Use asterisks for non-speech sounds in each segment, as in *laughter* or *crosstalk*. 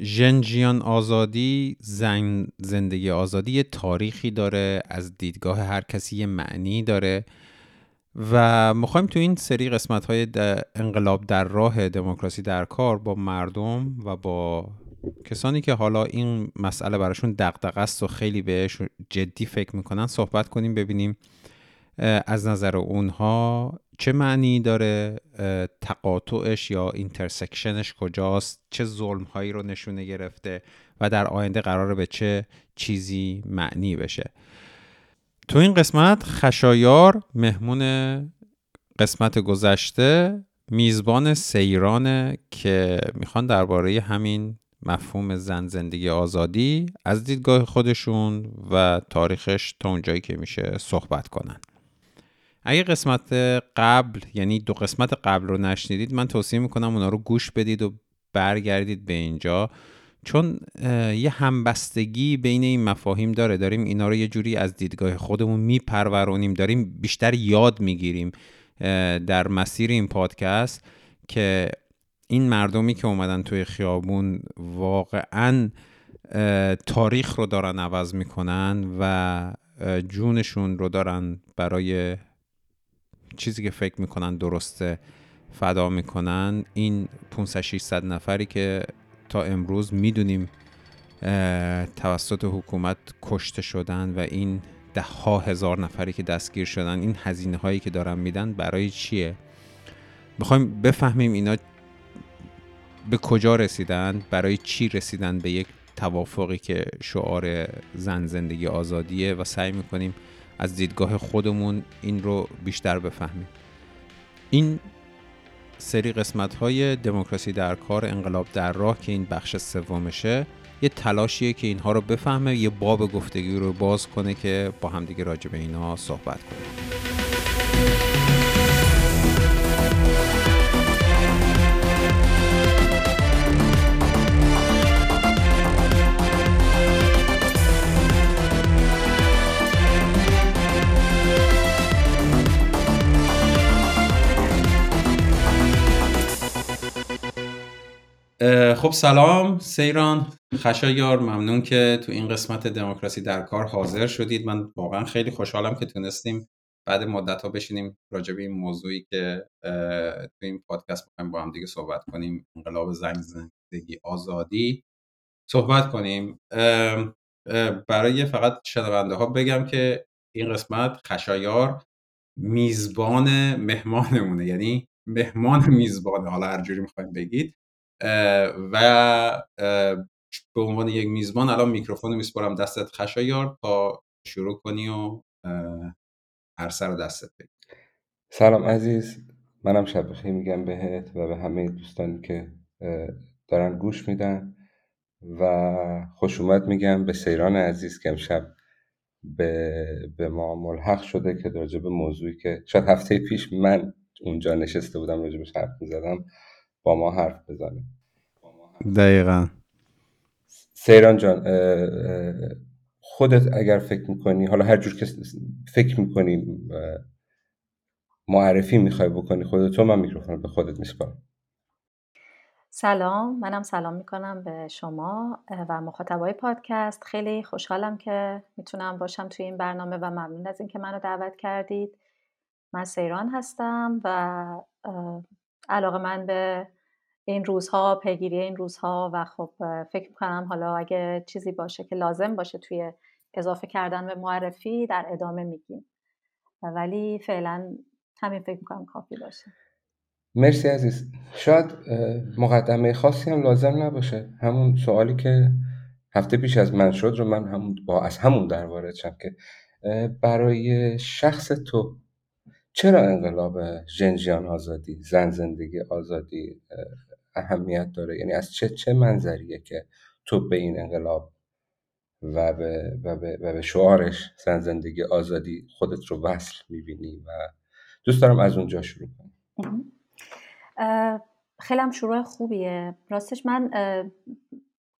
ژنجیان آزادی زن زندگی آزادی یه تاریخی داره از دیدگاه هر کسی یه معنی داره و می‌خوایم تو این سری قسمت های انقلاب در راه دموکراسی در کار با مردم و با کسانی که حالا این مسئله براشون دقدق است و خیلی بهش جدی فکر می‌کنن صحبت کنیم ببینیم از نظر اونها چه معنی داره؟ تقاطعش یا اینترسکشنش کجاست؟ چه ظلم هایی رو نشونه گرفته و در آینده قراره به چه چیزی معنی بشه؟ تو این قسمت خشایار مهمون قسمت گذشته میزبان سیرانه که می‌خوان درباره همین مفهوم زن زندگی آزادی از دیدگاه خودشون و تاریخش تا اونجایی که میشه صحبت کنن. اگه قسمت قبل یعنی دو قسمت قبل رو نشنیدید من توصیه می‌کنم اونا رو گوش بدید و برگردید به اینجا. چون یه همبستگی بین این مفاهیم داره. داریم اینا رو یه جوری از دیدگاه خودمون میپرورونیم. داریم بیشتر یاد می‌گیریم در مسیر این پادکست که این مردمی که اومدن توی خیابون واقعا تاریخ رو دارن عوض می‌کنن و جونشون رو دارن برای چیزی که فکر می‌کنن درسته فدا می‌کنن این 500 600 نفری که تا امروز می‌دونیم توسط حکومت کشته شدن و این ده ها هزار نفری که دستگیر شدن این هزینه هایی که دارن میدن برای چیه؟ می‌خوایم بفهمیم اینا به کجا رسیدن برای چی رسیدن به یک توافقی که شعار زن زندگی آزادیه و سعی می‌کنیم از دیدگاه خودمون این رو بیشتر بفهمیم. این سری قسمت های دموکراسی در کار انقلاب در راه که این بخش سومشه یه تلاشیه که اینها رو بفهمه یه باب گفتگی رو باز کنه که با همدیگه راجع به اینا صحبت کنیم. خب سلام. سیران. خشایار ممنون که تو این قسمت دموکراسی در کار حاضر شدید. من واقعا خیلی خوشحالم که تونستیم بعد مدت ها بشینیم راجع به این موضوعی که تو این پادکست می‌خوایم با هم دیگه صحبت کنیم. انقلاب زنگ زندگی آزادی صحبت کنیم. برای فقط شنونده ها بگم که این قسمت خشایار میزبان مهمانمونه. یعنی مهمان میزبانه حالا هر جوری بگید. و به عنوان یک میزبان الان میکروفون میسپرم دستت خشایار تا شروع کنی و عرصه رو دستت بگی. سلام عزیز. منم شب بخیر میگم بهت و به همه دوستانی که دارن گوش میدن و خوش اومد میگم به سیران عزیز که امشب به, به ما ملحق شده که راجع به موضوعی که شاید هفته پیش من اونجا نشسته بودم راجع به حرف می‌زدم. با ما حرف بزنه. دقیقا. سیران جان خودت اگر فکر می‌کنی حالا هر جور که فکر می‌کنی معرفی می‌خوای بکنی خودتو من میکروفون به خودت میسپارم. سلام منم سلام می‌کنم به شما و مخاطبای پادکست. خیلی خوشحالم که می‌تونم باشم توی این برنامه و ممنون از اینکه منو دعوت کردید. من سیران هستم و علاقه من به این روزها پیگیری این روزها و خب فکر می‌کنم حالا اگه چیزی باشه که لازم باشه توی اضافه کردن به معرفی در ادامه میگیم. ولی فعلا همین فکر می‌کنم کافی باشه. مرسی عزیز. شاید مقدمه خاصی هم لازم نباشه. همون سوالی که هفته پیش از من شد رو من همون با از همون در وارد شم که برای شخص تو چرا انقلاب ژنژیان آزادی زن زندگی آزادی اهمیت داره. یعنی از چه چه منظریه که تو به این انقلاب و به, و به, و به شعارش زن زندگی آزادی خودت رو وصل می‌بینی و دوست دارم از اونجا شروع کنم. خیلی هم شروع خوبیه. راستش من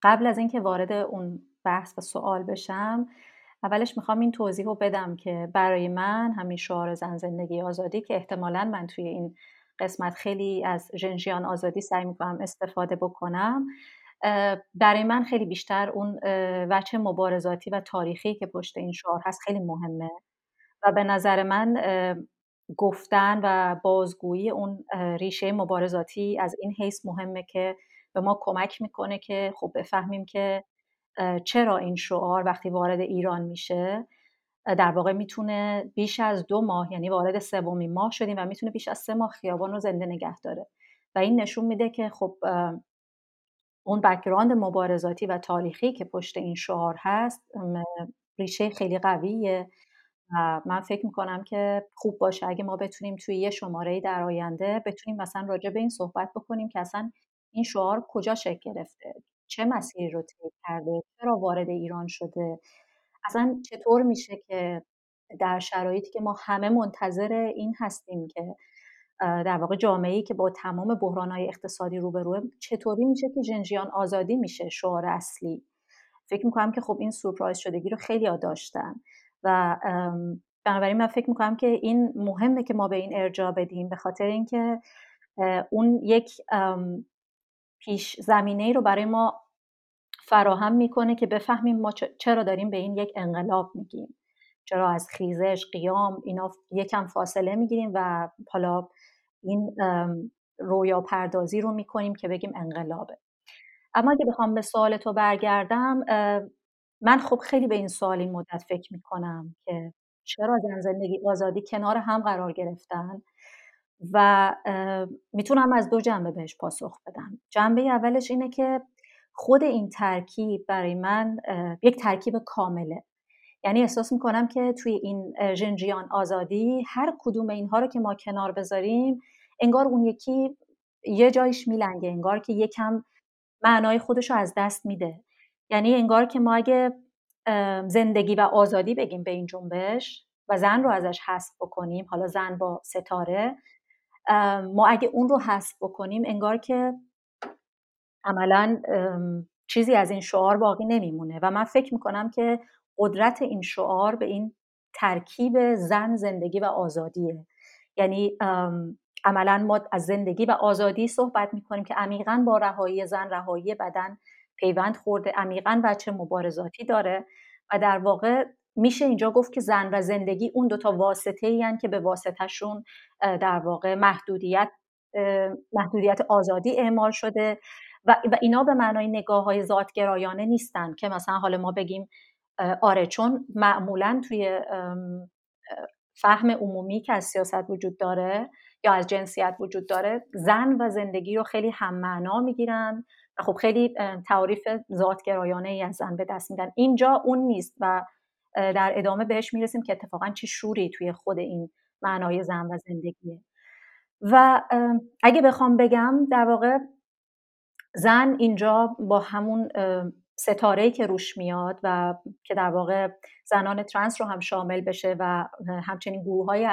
قبل از اینکه وارد اون بحث و سوال بشم اولش می‌خوام این توضیح رو بدم که برای من همین شعار زن زندگی آزادی که احتمالا من توی این قسمت خیلی از ژنژیان آزادی سعی می‌کنم استفاده بکنم. برای من خیلی بیشتر اون وچه مبارزاتی و تاریخی که پشت این شعار هست خیلی مهمه. و به نظر من گفتن و بازگویی اون ریشه مبارزاتی از این حیث مهمه که به ما کمک می‌کنه که خب بفهمیم که چرا این شعار وقتی وارد ایران میشه. در واقع می‌تونه بیش از دو ماه یعنی وارد سومین ماه شدیم و می‌تونه بیش از سه ماه خیابان رو زنده نگه داره. و این نشون میده که خب اون background مبارزاتی و تاریخی که پشت این شعار هست ریشه خیلی قویه و من فکر می‌کنم که خوب باشه اگه ما بتونیم توی یه شماره در آینده بتونیم مثلا راجع به این صحبت بکنیم که اصلا این شعار کجا شکل گرفته چه مسیری رو طی کرده چرا وارد ایران شده اصلا چطور میشه که در شرایطی که ما همه منتظر این هستیم که در واقع جامعه ای که با تمام بحرانهای اقتصادی روبروه چطوری میشه که جنجیان آزادی میشه شعار اصلی؟ فکر می‌کنم که خب این سورپرایز شدگی رو خیلی داشتن و بنابراین من فکر می‌کنم که این مهمه که ما به این ارجاع بدیم به خاطر اینکه اون یک پیش زمینه ای رو برای ما فراهم می‌کنه که بفهمیم ما چرا داریم به این یک انقلاب میگیم. چرا از خیزش قیام اینا یکم فاصله می‌گیریم و حالا این رویا پردازی رو می‌کنیم که بگیم انقلابه. اما اگه بخوام به سوال تو برگردم من خب خیلی به این سوال این مدت فکر می‌کنم که چرا زن زندگی آزادی کنار هم قرار گرفتن و می‌تونم از دو جنبه بهش پاسخ بدم. جنبه اولش اینه که خود این ترکیب برای من یک ترکیب کامله. یعنی احساس می‌کنم که توی این ژنجیان آزادی هر کدوم اینها رو که ما کنار بذاریم انگار اون یکی یه جایش میلنگه انگار که یکم معنای خودش رو از دست میده. یعنی انگار که ما اگه زندگی و آزادی بگیم به این جنبش و زن رو ازش حذف بکنیم حالا زن با ستاره ما اگه اون رو حذف بکنیم انگار که عملا چیزی از این شعار باقی نمیمونه و من فکر می‌کنم که قدرت این شعار به این ترکیب زن زندگی و آزادیه. یعنی عملا ما از زندگی و آزادی صحبت می‌کنیم که عمیقا با رهایی زن رهایی بدن پیوند خورده عمیقا بچه مبارزاتی داره و در واقع میشه اینجا گفت که زن و زندگی اون دوتا واسطه این که به واسطهشون در واقع محدودیت محدودیت آزادی اعمال شده. و, اینا به معنای نگاه های ذاتگرایانه نیستن که مثلا حالا ما بگیم آره چون معمولا توی فهم عمومی که از سیاست وجود داره یا از جنسیت وجود داره زن و زندگی رو خیلی هم معنا می‌گیرن و خب خیلی تعریف ذاتگرایانه ای از زن به دست میدن. اینجا اون نیست و در ادامه بهش می‌رسیم که اتفاقا چه شوری توی خود این معنای زن و زندگیه. و اگه بخوام بگم در واقع زن اینجا با همون ستاره که روش میاد و که در واقع زنان ترنس رو هم شامل بشه و همچنین گروه های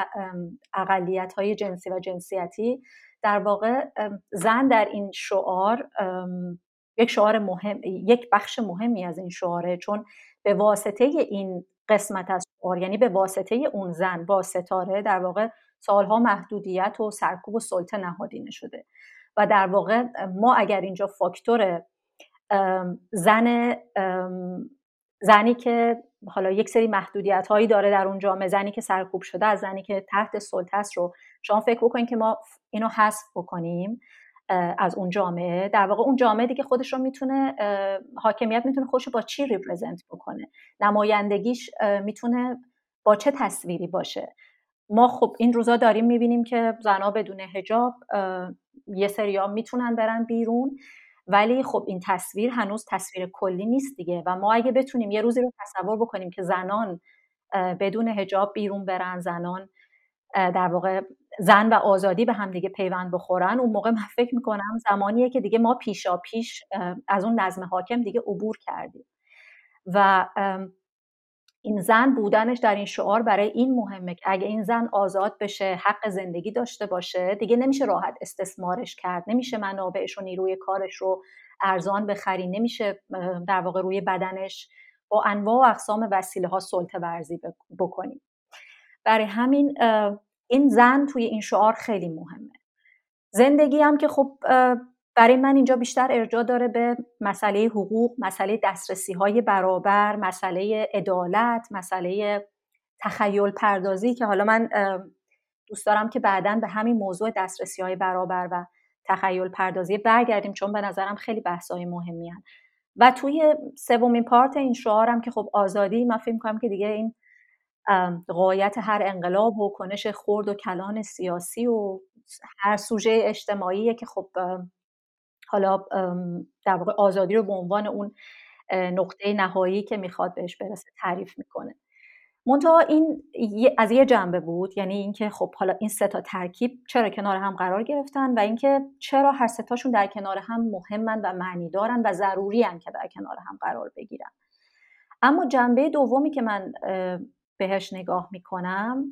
اقلیت های جنسی و جنسیتی در واقع زن در این شعار یک شعار مهم یک بخش مهمی از این شعاره چون به واسطه این قسمت از شعار یعنی به واسطه اون زن با ستاره در واقع سالها محدودیت و سرکوب و سلطه نهادینه شده. و در واقع ما اگر اینجا فاکتور زن زنی که حالا یک سری محدودیت هایی داره در اون جامعه زنی که سرکوب شده از زنی که تحت سلطه است رو شما فکر بکنید که ما اینو حذف بکنیم از اون جامعه. در واقع اون جامعه دیگه خودش رو می‌تونه حاکمیت می‌تونه خودش رو با چی ریپرزنت بکنه؟ نمایندگیش می‌تونه با چه تصویری باشه؟ ما خب این روزا داریم می‌بینیم که زنها بدون هجاب یه سریا می‌تونن برن بیرون. ولی خب این تصویر هنوز تصویر کلی نیست دیگه و ما اگه بتونیم یه روزی رو تصور بکنیم که زنان بدون هجاب بیرون برن زنان در واقع زن و آزادی به هم دیگه پیوند بخورن اون موقع من فکر می‌کنم زمانیه که دیگه ما پیشا پیش از اون نظم حاکم دیگه عبور کردیم. و این زن بودنش در این شعار برای این مهمه که اگه این زن آزاد بشه حق زندگی داشته باشه دیگه نمیشه راحت استثمارش کرد. نمیشه منابعش و نیروی کارش رو ارزان بخری نمیشه در واقع روی بدنش با انواع و اقسام وسیله ها سلطه ورزی بکنیم. برای همین این زن توی این شعار خیلی مهمه. زندگی هم که خب برای من اینجا بیشتر ارجاع داره به مسئله حقوق مسئله دسترسی های برابر مسئله عدالت مسئله تخیل پردازی که حالا من دوست دارم که بعدا به همین موضوع دسترسی های برابر و تخیل پردازی برگردیم چون به نظرم خیلی بحثای مهمی هن. و توی سومین پارت این شعارم که خب آزادی من فکر کنم که دیگه این قایت هر انقلاب و کنش خرد و کلان سیاسی و هر سوژه اجتماعیه که خب حالا در واقع آزادی رو به عنوان اون نقطه نهایی که می‌خواد بهش برسه تعریف می‌کنه. منتها این از یه جنبه بود یعنی اینکه خب حالا این سه تا ترکیب چرا کنار هم قرار گرفتن و اینکه چرا هر سه تاشون در کنار هم مهمن و معنی دارن و ضروری هم که در کنار هم قرار بگیرن. اما جنبه دومی که من بهش نگاه می‌کنم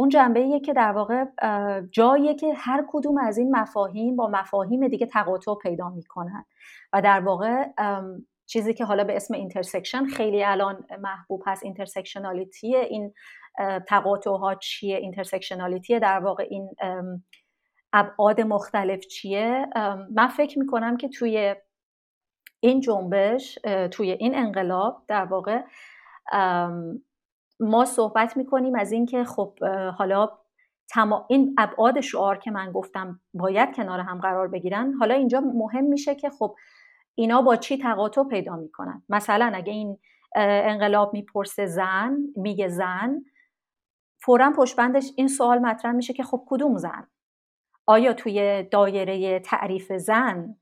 اون جنبه که در واقع جاییه که هر کدوم از این مفاهیم با مفاهیم دیگه تقاطع پیدا می‌کنن. و در واقع چیزی که حالا به اسم intersection خیلی الان محبوب هست intersectionality این تقاطع ها چیه intersectionality در واقع این ابعاد مختلف چیه؟ من فکر می‌کنم که توی این جنبش توی این انقلاب در واقع ما صحبت می‌کنیم از اینکه خب حالا این ابعاد شعار که من گفتم باید کنار هم قرار بگیرن. حالا اینجا مهم میشه که خب اینا با چی تقاطع پیدا می‌کنن. مثلا اگه این انقلاب می‌پرسه زن میگه زن فورا پشبندش این سوال مطرح میشه که خب کدوم زن؟ آیا توی دایره تعریف زن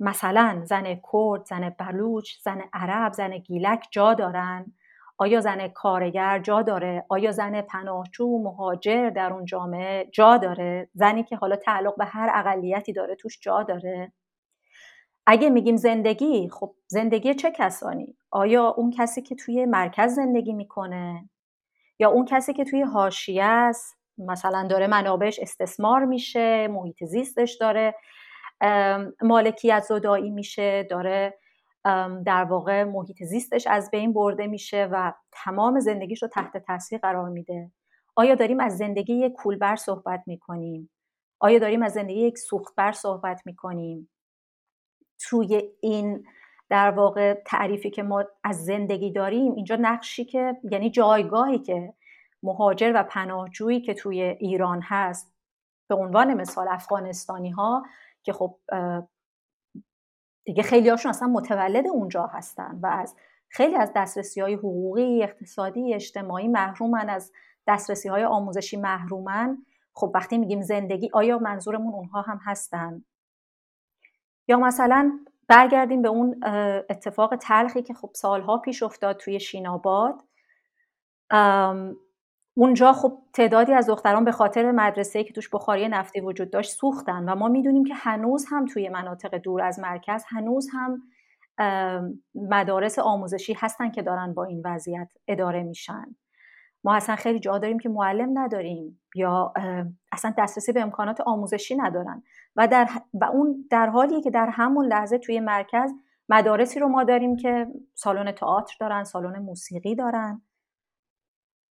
مثلا زن کرد زن بلوچ زن عرب زن گیلک جا دارن؟ آیا زن کارگر جا داره؟ آیا زن پناهجو مهاجر در اون جامعه جا داره؟ زنی که حالا تعلق به هر اقلیتی داره توش جا داره؟ اگه میگیم زندگی خب زندگی چه کسانی؟ آیا اون کسی که توی مرکز زندگی می‌کنه؟ یا اون کسی که توی حاشیه است؟ مثلا داره منابعش استثمار میشه محیط زیستش داره مالکیت زدایی میشه داره در واقع محیط زیستش از بین برده میشه و تمام زندگیش رو تحت تاثیر قرار میده. آیا داریم از زندگی یک کولبر صحبت می‌کنیم؟ آیا داریم از زندگی یک سوختبر صحبت می‌کنیم؟ توی این در واقع تعریفی که ما از زندگی داریم اینجا نقشی که یعنی جایگاهی که مهاجر و پناهجویی که توی ایران هست به عنوان مثال افغانستانی ها که خب دیگه خیلی هاشون اصلا متولد اونجا هستن و از خیلی از دسترسی های حقوقی اقتصادی اجتماعی محرومن از دسترسی های آموزشی محرومن. خب وقتی میگیم زندگی آیا منظورمون اونها هم هستن؟ یا مثلا برگردیم به اون اتفاق تلخی که خب سالها پیش افتاد توی شیناباد. اونجا خب تعدادی از دختران به خاطر مدرسه‌ای که توش بخاری نفتی وجود داشت سوختن و ما می‌دونیم که هنوز هم توی مناطق دور از مرکز هنوز هم مدارس آموزشی هستن که دارن با این وضعیت اداره میشن. ما اصلا خیلی جا داریم که معلم نداریم یا اصلا دسترسی به امکانات آموزشی ندارن. و در و اون در حالیه که در همون لحظه توی مرکز مدارسی رو ما داریم که سالن تئاتر دارن سالن موسیقی دارن.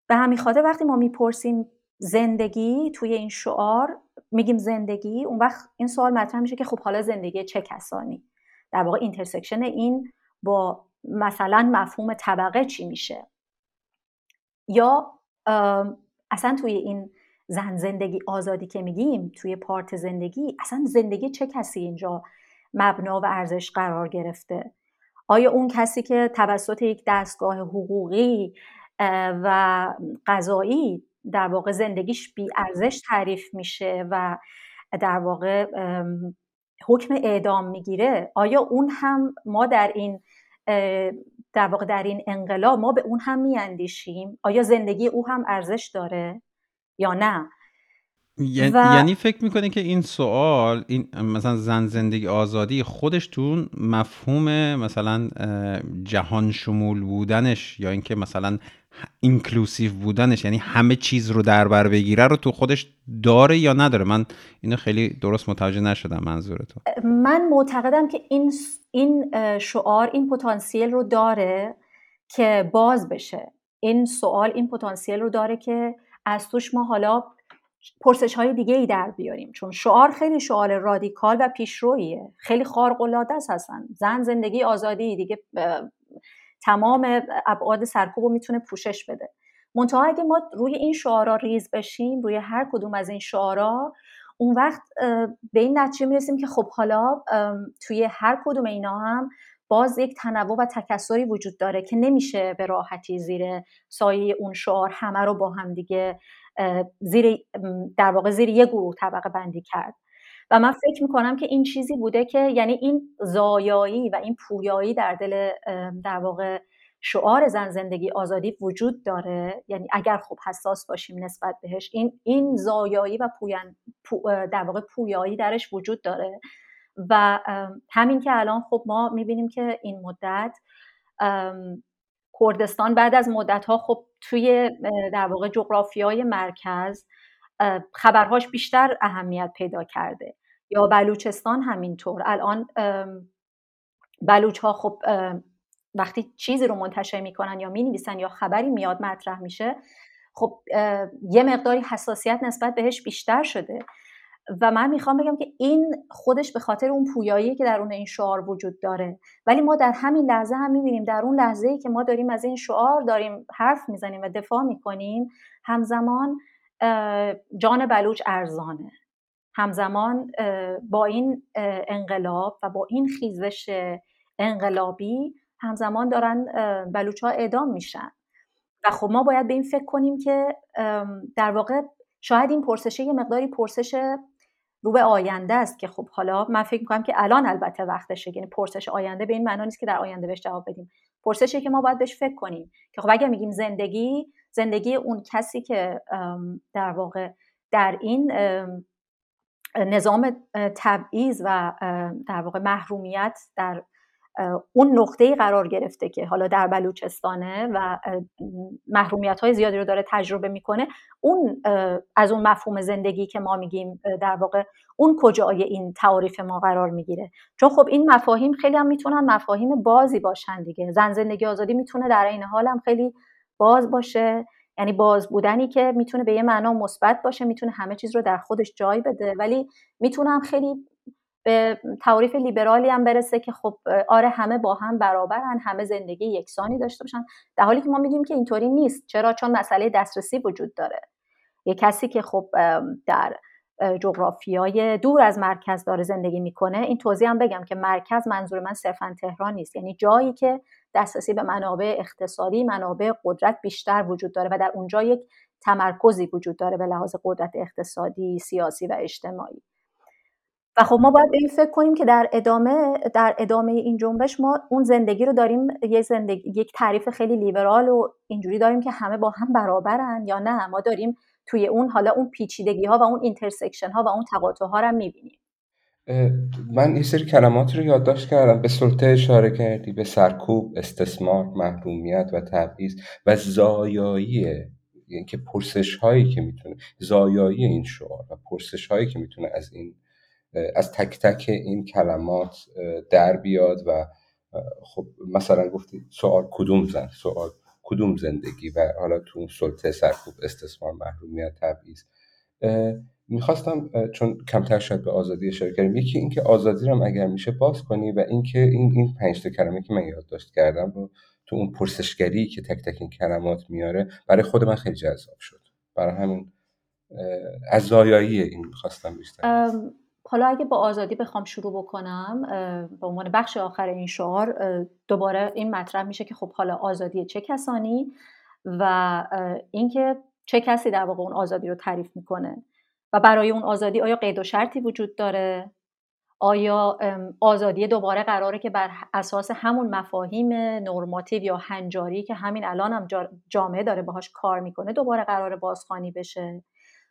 به همین خاطر وقتی ما می‌پرسیم زندگی توی این شعار میگیم زندگی اون وقت این سوال مطرح میشه که خب حالا زندگی چه کسانی؟ در واقع intersection این با مثلا مفهوم طبقه چی میشه؟ یا اصلا توی این زن زندگی آزادی که میگیم توی part زندگی اصلا زندگی چه کسی اینجا مبنا و ارزش قرار گرفته؟ آیا اون کسی که توسط یک دستگاه حقوقی و قضایی در واقع زندگیش بی ارزش تعریف میشه و در واقع حکم اعدام می‌گیره. آیا اون هم ما در این در واقع در این انقلاب ما به اون هم میاندیشیم؟ آیا زندگی او هم ارزش داره یا نه؟ یعنی, یعنی فکر می‌کنه که این سوال این مثلا زن زندگی آزادی خودش تو مفهوم مثلا جهان شمول بودنش یا اینکه مثلا اینکلوسیو بودنش یعنی همه چیز رو در بر بگیره رو تو خودش داره یا نداره؟ من اینو خیلی درست متوجه نشدم منظور تو من معتقدم که این این شعار این پتانسیل رو داره که باز بشه. این سوال این پتانسیل رو داره که از توش ما حالا پرسش های دیگه ای در بیاریم. چون شعار خیلی شعار رادیکال و پیشرویه خیلی خارق العاده است هستن زن زندگی آزادی دیگه تمام ابعاد سرکوب رو می‌تونه پوشش بده. منتها اگه ما روی این شعارا ریز بشیم روی هر کدوم از این شعارا اون وقت به این نتیجه می‌رسیم که خب حالا توی هر کدوم اینا هم باز یک تنوع و تکسری وجود داره که نمیشه به راحتی زیر سایه اون شعار همه رو با هم دیگه زیر در واقع زیر یه گروه طبقه بندی کرد. و من فکر می‌کنم که این چیزی بوده که یعنی این زایایی و این پویایی در دل در واقع شعار زن زندگی آزادی وجود داره. یعنی اگر خوب حساس باشیم نسبت بهش این این زایایی و پویان در واقع پویایی درش وجود داره. و همین که الان خب ما می‌بینیم که این مدت کردستان بعد از مدت ها خب توی در واقع جغرافیای مرکز خبرهاش بیشتر اهمیت پیدا کرده. یا بلوچستان همینطور. الان بلوچ ها خب وقتی چیزی رو منتشر می‌کنن یا می‌نویسن یا خبری میاد مطرح میشه خب یه مقداری حساسیت نسبت بهش بیشتر شده. و من می‌خوام بگم که این خودش به خاطر اون پویایی که در اون این شعار وجود داره. ولی ما در همین لحظه هم می‌بینیم در اون لحظه ای که ما داریم از این شعار داریم حرف می‌زنیم و دفاع می‌کنیم همزمان جان بلوچ ارزانه. همزمان با این انقلاب و با این خیزش انقلابی همزمان دارن بلوچ ها اعدام میشن. و خب ما باید به این فکر کنیم که در واقع شاید این پرسشه یه مقداری پرسش رو به آینده است که خب حالا من فکر می‌کنم که الان البته وقتشه یعنی پرسش آینده به این معنا نیست که در آینده بهش جواب بدیم. پرسشی که ما باید بهش فکر کنیم که خب اگر میگیم زندگی زندگی اون کسی که در واقع در این نظام تبعیض و در واقع محرومیت در اون نقطه قرار گرفته که حالا در بلوچستانه و محرومیت های زیادی رو داره تجربه می‌کنه اون از اون مفهوم زندگی که ما میگیم در واقع اون کجای این تعاریف ما قرار می‌گیره. چون خب این مفاهیم خیلی هم می‌تونن مفاهیم بازی باشن دیگه. زن زندگی آزادی می‌تونه در این حال هم خیلی باز باشه. یعنی باز بودنی که می‌تونه به یه معنا مثبت باشه می‌تونه همه چیز رو در خودش جای بده. ولی می‌تونه هم خیلی به تعریف لیبرالی هم برسه که خب آره همه با هم برابرن همه زندگی یکسانی داشته باشن. در حالی که ما می‌دونیم که اینطوری نیست. چرا؟ چون مسئله دسترسی وجود داره. یه کسی که خب در جغرافیای دور از مرکز داره زندگی می‌کنه این توضیح هم بگم که مرکز منظور من صرفا تهران نیست. یعنی جایی که دسترسی به منابع اقتصادی منابع قدرت بیشتر وجود داره و در اونجا یک تمرکزی وجود داره به لحاظ قدرت اقتصادی سیاسی و اجتماعی. و خب ما باید این فکر کنیم که در ادامه در ادامه این جنبش ما اون زندگی رو داریم یک زندگی یک تعریف خیلی لیبرال و اینجوری داریم که همه با هم برابرن یا نه. ما داریم توی اون حالا اون پیچیدگی ها و اون intersection ها و اون تقاطع ها رو می‌بینیم من این سری کلمات رو یادداشت کردم. به سلطه اشاره کردی به سرکوب استثمار محرومیت و تبعیض و زایایی یعنی که پرسش هایی که می‌تونه زایایی این شعار و پرسش هایی که می‌تونه از این از تک تک این کلمات در بیاد و خب مثلا گفتی سوال کدوم زن؟ سوال کدوم زندگی و حالا تو اون سلطه سرکوب استثمار محرومیت تبعیض. می‌خواستم چون کمتر شاید به آزادی اشاره کردیم یکی اینکه آزادی رو اگر میشه باز کنی و اینکه این این پنج تا کلمه که من یادداشت کردم رو تو اون پرسشگری که تک تک این کلمات میاره برای خود من خیلی جذاب شد. برای همین از زایایی این می‌خواستم بیشتر. حالا اگه با آزادی بخوام شروع بکنم به عنوان بخش آخر این شعار دوباره این مطرح میشه که خب حالا آزادی چه کسانی و اینکه چه کسی در واقع اون آزادی رو تعریف می‌کنه و برای اون آزادی آیا قید و شرطی وجود داره؟ آیا آزادی دوباره قراره که بر اساس همون مفاهیم نرماتیو یا هنجاری که همین الان هم جامعه داره باهاش کار می‌کنه دوباره قرار بازخوانی بشه؟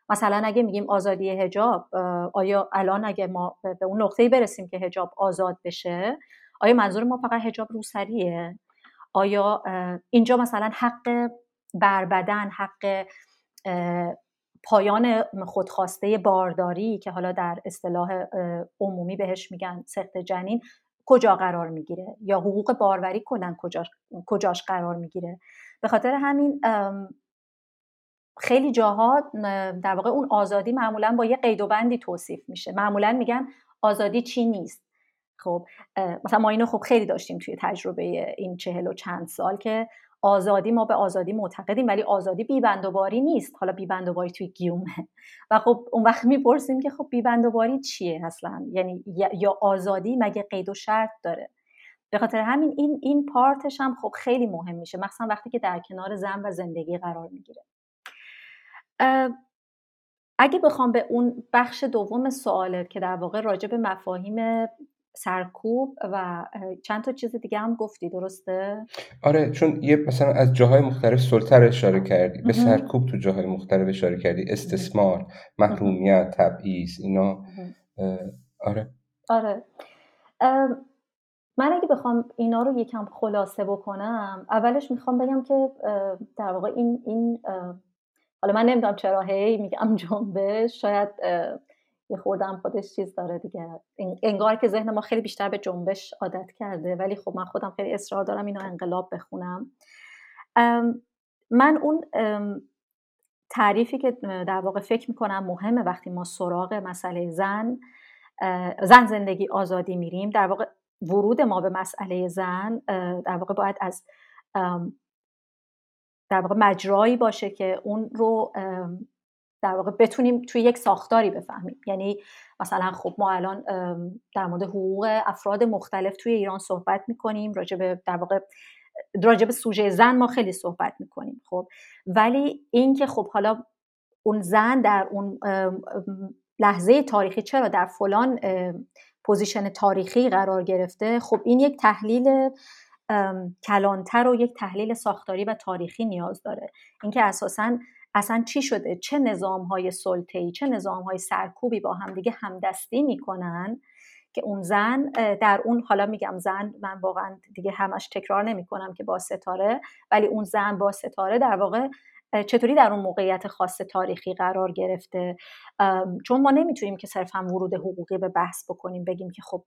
مثلا اگه میگیم آزادی هجاب آیا الان اگه ما به اون نقطه‌ای برسیم که هجاب آزاد بشه آیا منظور ما فقط هجاب روسریه؟ آیا اینجا مثلا حق بربدن حق پایان خودخواسته بارداری که حالا در اصطلاح عمومی بهش میگن سخت جنین کجا قرار می‌گیره؟ یا حقوق باروری کلا کجاش, کجاش قرار می‌گیره؟ به خاطر همین خیلی جاها در واقع اون آزادی معمولا با یه قید و بندی توصیف میشه. معمولا میگن آزادی چی نیست. خب مثلا ما اینو خب خیلی داشتیم توی تجربه این چهل و چند سال که آزادی ما به آزادی معتقدیم ولی آزادی بیبندوباری نیست. حالا بیبندوباری توی گیومه. *laughs* و خب اون وقت می‌پرسیم که خب بیبندوباری چیه اصلا؟ یعنی یا آزادی مگه قید و شرط داره؟ به خاطر همین این این پارتش هم خب خیلی مهم میشه. مخصوصا وقتی که در کنار زن و زندگی قرار می‌گیره. اگه بخوام به اون بخش دوم سوالت که در واقع راجع به مفاهیم سرکوب و چند تا چیز دیگه هم گفتی درسته؟ آره چون یه مثلا از جاهای مختلف سلطر اشاره کردی. به سرکوب تو جاهای مختلف اشاره کردی. استثمار محرومیت تبعیض اینا. آره. آره. من اگه بخوام اینا رو یکم خلاصه بکنم اولش می‌خوام بگم که در واقع این این حالا من نمی‌دونم چرا هی میگم جنبش شاید یه خوردم خودش چیز داره دیگه. انگار که ذهن ما خیلی بیشتر به جنبش عادت کرده ولی خب من خودم خیلی اصرار دارم اینو انقلاب بخونم. من اون تعریفی که در واقع فکر می‌کنم مهمه وقتی ما سراغ مسئله زن زن زندگی آزادی میریم در واقع ورود ما به مسئله زن در واقع باید از در واقع مجرایی باشه که اون رو در واقع بتونیم توی یک ساختاری بفهمیم. یعنی مثلا خب ما الان در مورد حقوق افراد مختلف توی ایران صحبت می‌کنیم راجع به در واقع راجع به سوژه زن ما خیلی صحبت می‌کنیم خب. ولی اینکه خب حالا اون زن در اون لحظه تاریخی چرا در فلان position تاریخی قرار گرفته خب این یک تحلیل کلانتر و یک تحلیل ساختاری و تاریخی نیاز داره. اینکه اساسا اصلا چی شده؟ چه نظام های سلطه‌ای چه نظام های سرکوبی با هم دیگه همدستی می‌کنن که اون زن در اون حالا میگم زن من واقعا دیگه همش تکرار نمی کنم که با ستاره ولی اون زن با ستاره در واقع چطوری در اون موقعیت خاص تاریخی قرار گرفته؟ چون ما نمی‌تونیم که صرفا ورود حقوقی به بحث بکنیم بگیم که خب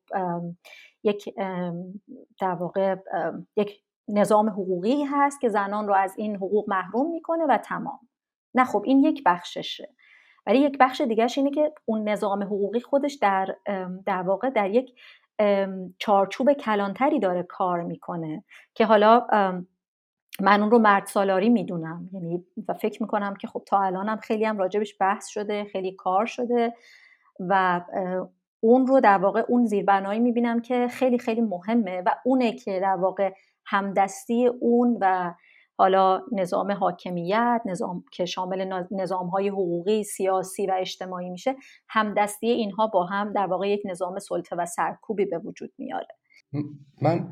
یک در واقع یک نظام حقوقی هست که زنان رو از این حقوق محروم می‌کنه و تمام. نه خب این یک بخششه. ولی یک بخش دیگرش اینه که اون نظام حقوقی خودش در در واقع در یک چارچوب کلانتری داره کار می‌کنه که حالا من اون رو مرد سالاری می‌دونم. یعنی و فکر می‌کنم که خب تا الان هم خیلی هم راجبش بحث شده خیلی کار شده و اون رو در واقع اون زیربنایی می‌بینم که خیلی خیلی مهمه و اونه که در واقع همدستی اون و حالا نظام حاکمیت نظام که شامل نظام های حقوقی سیاسی و اجتماعی میشه همدستی اینها با هم در واقع یک نظام سلطه و سرکوبی به وجود میاره. من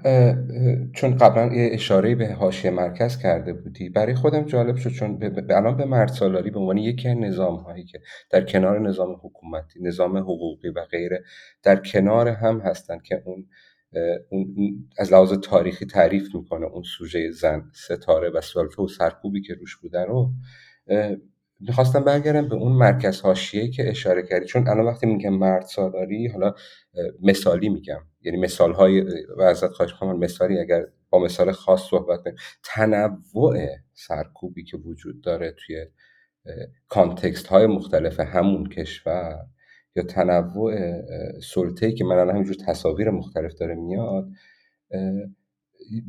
چون قبلا یه اشاره به حاشیه مرکز کرده بودی برای خودم جالب شد چون الان به مرد سالاری به عنوان یکی از نظام هایی که در کنار نظام حکومتی نظام حقوقی و غیره در کنار هم هستن که اون اون از لحاظ تاریخی تعریف می‌کنه اون سوژه زن ستاره و سلطه و سرکوبی که روش بودن رو. می‌خواستم برگردم به اون مرکز حاشیه که اشاره کردی. چون الان وقتی میگم مرد سالاری حالا مثالی میگم. یعنی مثال های و ازت خواهش کنم مثالی اگر با مثال خاص صحبت کنیم. تنوع سرکوبی که وجود داره توی کانتکست های مختلف همون کشور یا تنوع سلطه‌ای که من الان همینجور تصاویر مختلف داره میاد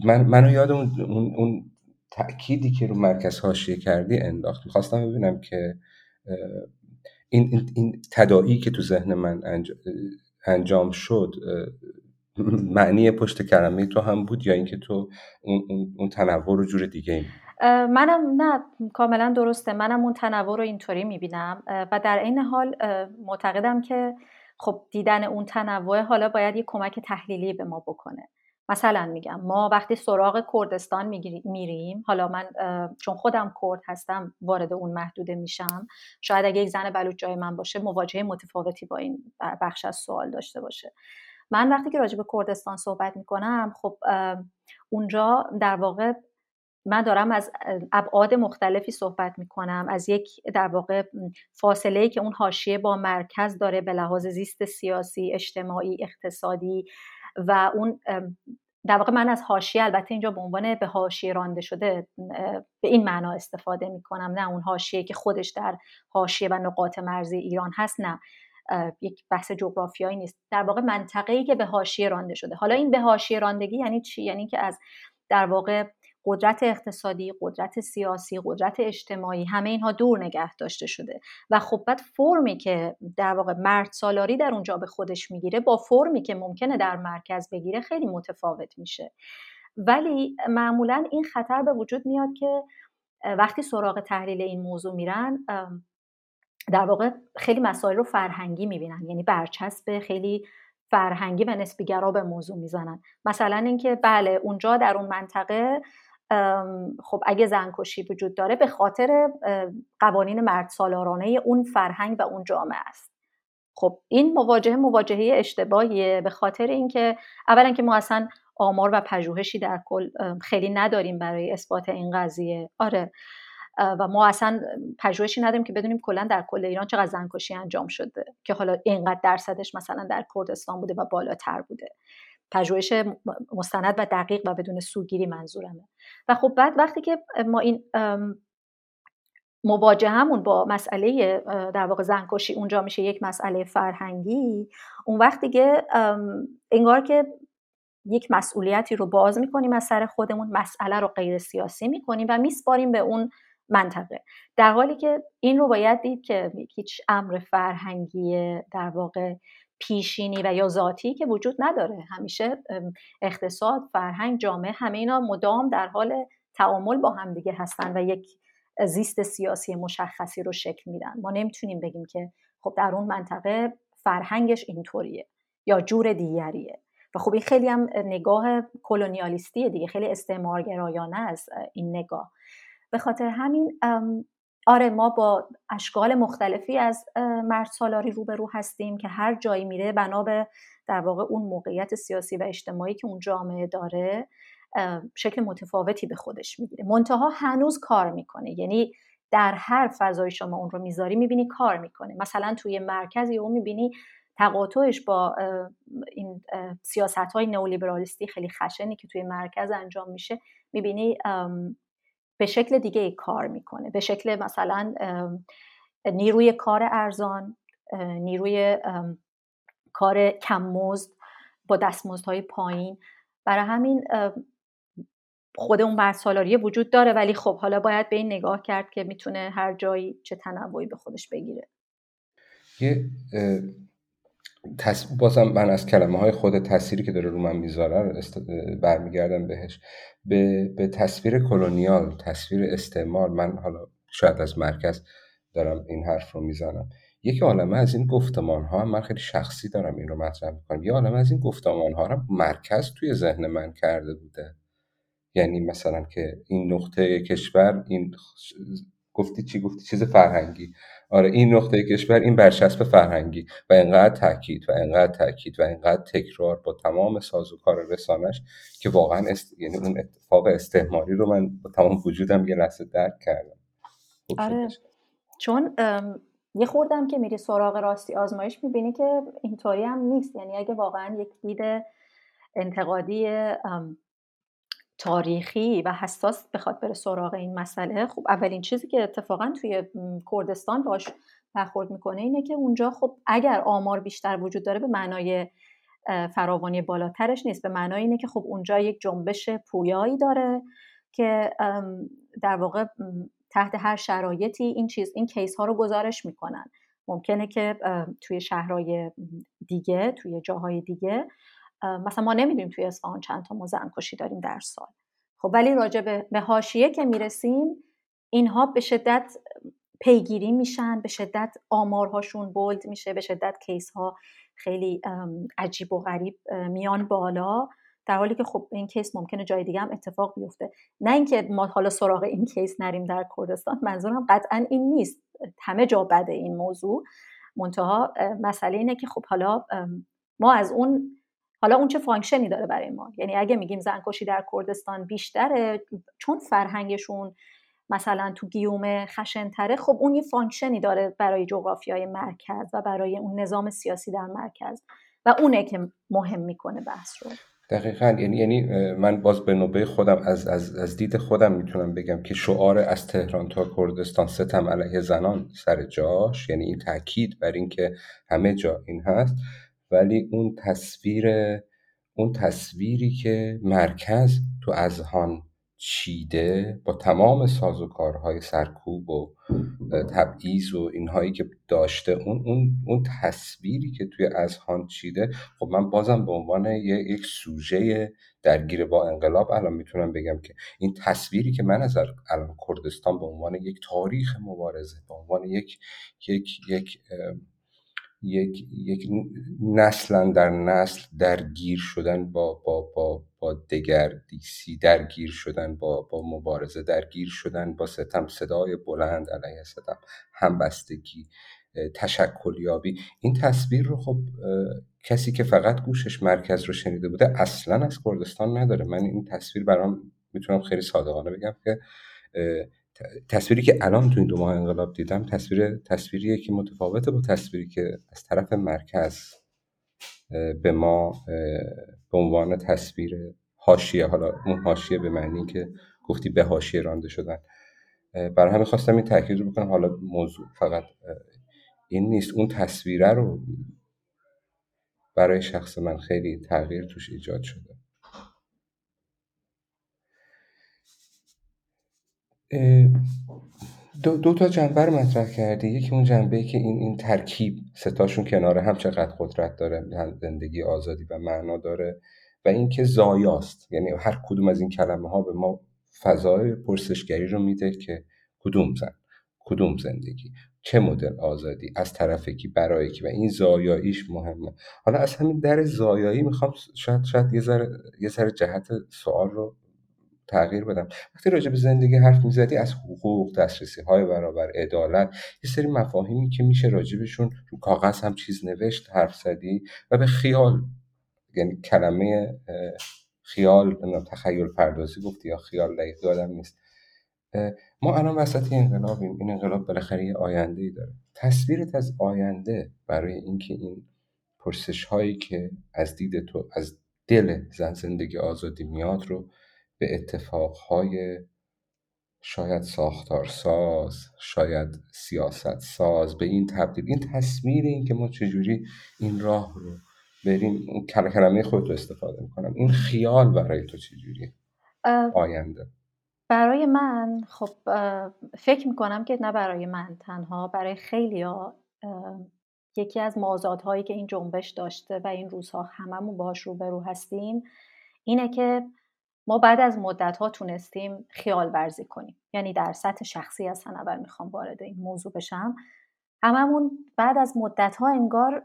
من منو یاد اون, اون, تأکیدی که رو مرکز حاشیه کردی انداخت. می‌خواستم ببینم که این, این, این تداعی که تو ذهن من انجام شد معنی پشت کلمه تو هم بود یا اینکه تو اون, اون تنوع رو جور دیگه ای؟ منم نه کاملا درسته. منم اون تنوع رو اینطوری می‌بینم. و در این حال معتقدم که خب دیدن اون تنوع حالا باید یه کمک تحلیلی به ما بکنه. مثلا میگم ما وقتی سراغ کردستان میریم حالا من چون خودم کرد هستم وارد اون محدوده میشم شاید اگه یک زن بلوچ جای من باشه مواجهه متفاوتی با این بخش از سوال داشته باشه. من وقتی که راجع به کردستان صحبت می‌کنم خب اونجا در واقع من دارم از ابعاد مختلفی صحبت می‌کنم. از یک در واقع فاصله که اون حاشیه با مرکز داره به لحاظ زیست سیاسی اجتماعی اقتصادی و اون در واقع من از حاشیه البته اینجا به عنوان به حاشیه رانده شده به این معنا استفاده می کنم نه اون حاشیه که خودش در حاشیه و نقاط مرزی ایران هست نه. یک بحث جغرافیایی نیست. در واقع منطقه‌ای که به حاشیه رانده شده. حالا این به حاشیه راندگی یعنی چی؟ یعنی که از در واقع قدرت اقتصادی، قدرت سیاسی، قدرت اجتماعی همه اینها دور نگه داشته شده. و خب بعد فرمی که در واقع مرد سالاری در اونجا به خودش می‌گیره با فرمی که ممکنه در مرکز بگیره خیلی متفاوت میشه. ولی معمولا این خطر به وجود میاد که وقتی سراغ تحلیل این موضوع میرن در واقع خیلی مسائل رو فرهنگی می‌بینن. یعنی برچسب خیلی فرهنگی و نسبیگرا به موضوع می‌زنن. مثلا اینکه بله اونجا در اون منطقه خب اگه زنکشی وجود داره به خاطر قوانین مرد سالارانه اون فرهنگ و اون جامعه است. خب این مواجهه مواجهه اشتباهیه به خاطر اینکه اولا که ما اصلا آمار و پژوهشی در کل خیلی نداریم برای اثبات این قضیه. آره. و ما اصلا پژوهشی نداریم که بدونیم کلا در کل ایران چقدر زنکشی انجام شده که حالا اینقدر درصدش مثلا در کردستان بوده و بالاتر بوده. پژوهش مستند و دقیق و بدون سوگیری منظورمه. و خب بعد وقتی که ما این مواجهمون با مسئله در واقع زنکشی اونجا میشه یک مسئله فرهنگی اون وقت دیگه انگار که یک مسئولیتی رو باز می‌کنیم از سر خودمون مسئله رو غیر سیاسی می‌کنیم و میسپاریم به اون منطقه. در حالی که این رو باید دید که هیچ امر فرهنگی در واقع پیشینی و یا ذاتی که وجود نداره. همیشه اقتصاد فرهنگ جامعه همه اینا مدام در حال تعامل با همدیگه هستن و یک زیست سیاسی مشخصی رو شکل میدن. ما نمی‌تونیم بگیم که خب در اون منطقه فرهنگش اینطوریه یا جور دیگریه. و خب این خیلی هم نگاه کلونیالیستیه دیگه. خیلی استعمارگرایانه است این نگاه. به خاطر همین آره ما با اشکال مختلفی از مرد سالاری روبرو هستیم که هر جایی میره بنا به در واقع اون موقعیت سیاسی و اجتماعی که اون جامعه داره شکل متفاوتی به خودش می‌گیره. منتها هنوز کار می‌کنه. یعنی در هر فضای شما اون رو می‌ذاری می‌بینی کار می‌کنه. مثلا توی مرکزی اون می‌بینی تقاطعش با این سیاست های نئولیبرالیستی خیلی خشنی که توی مرکز انجام میشه می‌بینی به شکل دیگه کار می‌کنه. به شکل مثلا نیروی کار ارزان نیروی کار کم مزد با دستمزدهای پایین. برای همین خود اون مرد سالاری وجود داره ولی خب حالا باید به این نگاه کرد که می‌تونه هر جایی چه تنوعی به خودش بگیره. یه بازم من از کلمه های خود تصویری که داره رو من می‌ذاره است... برمیگردم بهش. به... به تصویر کلونیال تصویر استعمار من حالا شاید از مرکز دارم این حرف رو می‌زنم. یک عالمه از این گفتمان ها من خیلی شخصی دارم این رو مطرح می‌کنم. یه عالمه از این گفتمان ها رو مرکز توی ذهن من کرده بوده. یعنی مثلا که این نقطه کشور این گفتی چی؟ گفتی چیز فرهنگی. آره این نقطه کشور این برچسب فرهنگی و اینقدر تاکید و اینقدر تاکید و اینقدر تکرار با تمام سازوکار رسانش که واقعا است... یعنی اون اتفاق استعماری رو من با تمام وجودم یه لحظه درک کردم. آره. چون یه خوردم که میری سراغ راستی آزمایش می‌بینی که اینطوری هم نیست. یعنی اگه واقعا یک دید انتقادی تاریخی و حساس بخواد بره سراغ این مسئله خب اولین چیزی که اتفاقا توی کردستان باش برخورد می‌کنه اینه که اونجا خب اگر آمار بیشتر وجود داره به معنای فراوانی بالاترش نیست. به معنای اینه که خب اونجا یک جنبش پویایی داره که در واقع تحت هر شرایطی این چیز این کیس ها رو گزارش می‌کنن. ممکنه که توی شهرهای دیگه توی جاهای دیگه مثلا ما نمی‌دونیم توی اصفهان چند تا ما کشی داریم در سال. خب ولی راجع به حاشیه که می‌رسیم اینها به شدت پیگیری میشن به شدت آمارهاشون بولد میشه به شدت کیس ها خیلی عجیب و غریب میان بالا. در حالی که خب این case ممکنه جای دیگه هم اتفاق بیفته. نه اینکه ما حالا سراغ این case نریم در کردستان منظورم قطعا این نیست. همه جا بده این موضوع. منتها مسئله اینه که خب حالا ما از اون حالا اون چه function ی داره برای ما؟ یعنی اگه میگیم زنکشی در کردستان بیشتره چون فرهنگشون مثلا تو گیومه خشن‌تره خب اون یه function ی داره برای جغرافیای مرکز و برای اون نظام سیاسی در مرکز و اونه که مهم می‌کنه بحث رو. دقیقا. یعنی یعنی من باز به نوبه خودم از, از, از دید خودم می‌تونم بگم که شعار از تهران تا کردستان ستم علیه زنان سر جاش یعنی این تاکید بر اینکه همه جا این هست. ولی اون تصویر اون تصویری که مرکز تو اذهان چیده با تمام سازوکارهای سرکوب و تبعیض و اینهایی که داشته اون اون اون تصویری که توی اذهان چیده خب من بازم به عنوان یک سوژه درگیر با انقلاب الان می‌تونم بگم که این تصویری که من از الان کردستان به عنوان یک تاریخ مبارزه به عنوان یک یک یک یک یک نسلا در نسل درگیر شدن با با با با دگردیسی درگیر شدن با با مبارزه درگیر شدن با ستم صدای بلند علیه ستم همبستگی تشکلیابی. این تصویر رو خب کسی که فقط گوشش مرکز رو شنیده بوده اصلا از کردستان نداره. من این تصویر برام می‌تونم خیلی صادقانه بگم که تصویری که الان تو این دو ماه انقلاب دیدم تصویر تصویریه که متفاوته با تصویری که از طرف مرکز به ما به عنوان تصویر حاشیه حالا اون حاشیه به معنی که گفتی به حاشیه رانده شدن. برای همین خواستم این تاکید رو بکنم. حالا موضوع فقط این نیست. اون تصویره رو برای شخص من خیلی تغییر توش ایجاد شده. دو, دو تا جنبه رو مطرح کردی. یکی اون جنبه که این این ترکیب ستاشون کنار هم چقدر قدرت داره زندگی آزادی و معنا داره و اینکه زایاست. یعنی هر کدوم از این کلمه ها به ما فضای پرسشگری رو میده که کدوم زن کدوم زندگی چه مدل آزادی از طرف کی برای کی. و این زایاییش مهمه. حالا از همین در زایایی می‌خوام شاید شاید یه ذره یه ذره جهت سوال رو تغییر بدم. وقتی راجع به زندگی حرف می‌زدی از حقوق دسترسی های برابر عدالت یه سری مفاهیمی که میشه راجبشون رو کاغذ هم چیز نوشت حرف زدی و به خیال یعنی کلمه خیال تخیل پردازی گفتی یا خیال دقیق یادم نیست. ما الان وسط انقلابیم. این انقلاب بالاخره یه آینده ای داره. تصویرت از آینده برای اینکه این پرسش هایی که از دید تو از دل زن زندگی آزادی میاد رو به اتفاقهای شاید ساختارساز شاید سیاست ساز به این تبدیل این تصویر این که ما چجوری این راه رو بریم اون کلمه خود رو استفاده می‌کنم. این خیال برای تو چجوری آینده. برای من خب فکر می‌کنم که نه برای من تنها برای خیلی ها یکی از مازادهایی که این جنبش داشته و این روزها هممون باهاش روبرو هستیم اینه که ما بعد از مدت ها تونستیم خیال ورزی کنیم. یعنی در سطح شخصی از اول می‌خوام وارد این موضوع بشم. هممون بعد از مدت ها انگار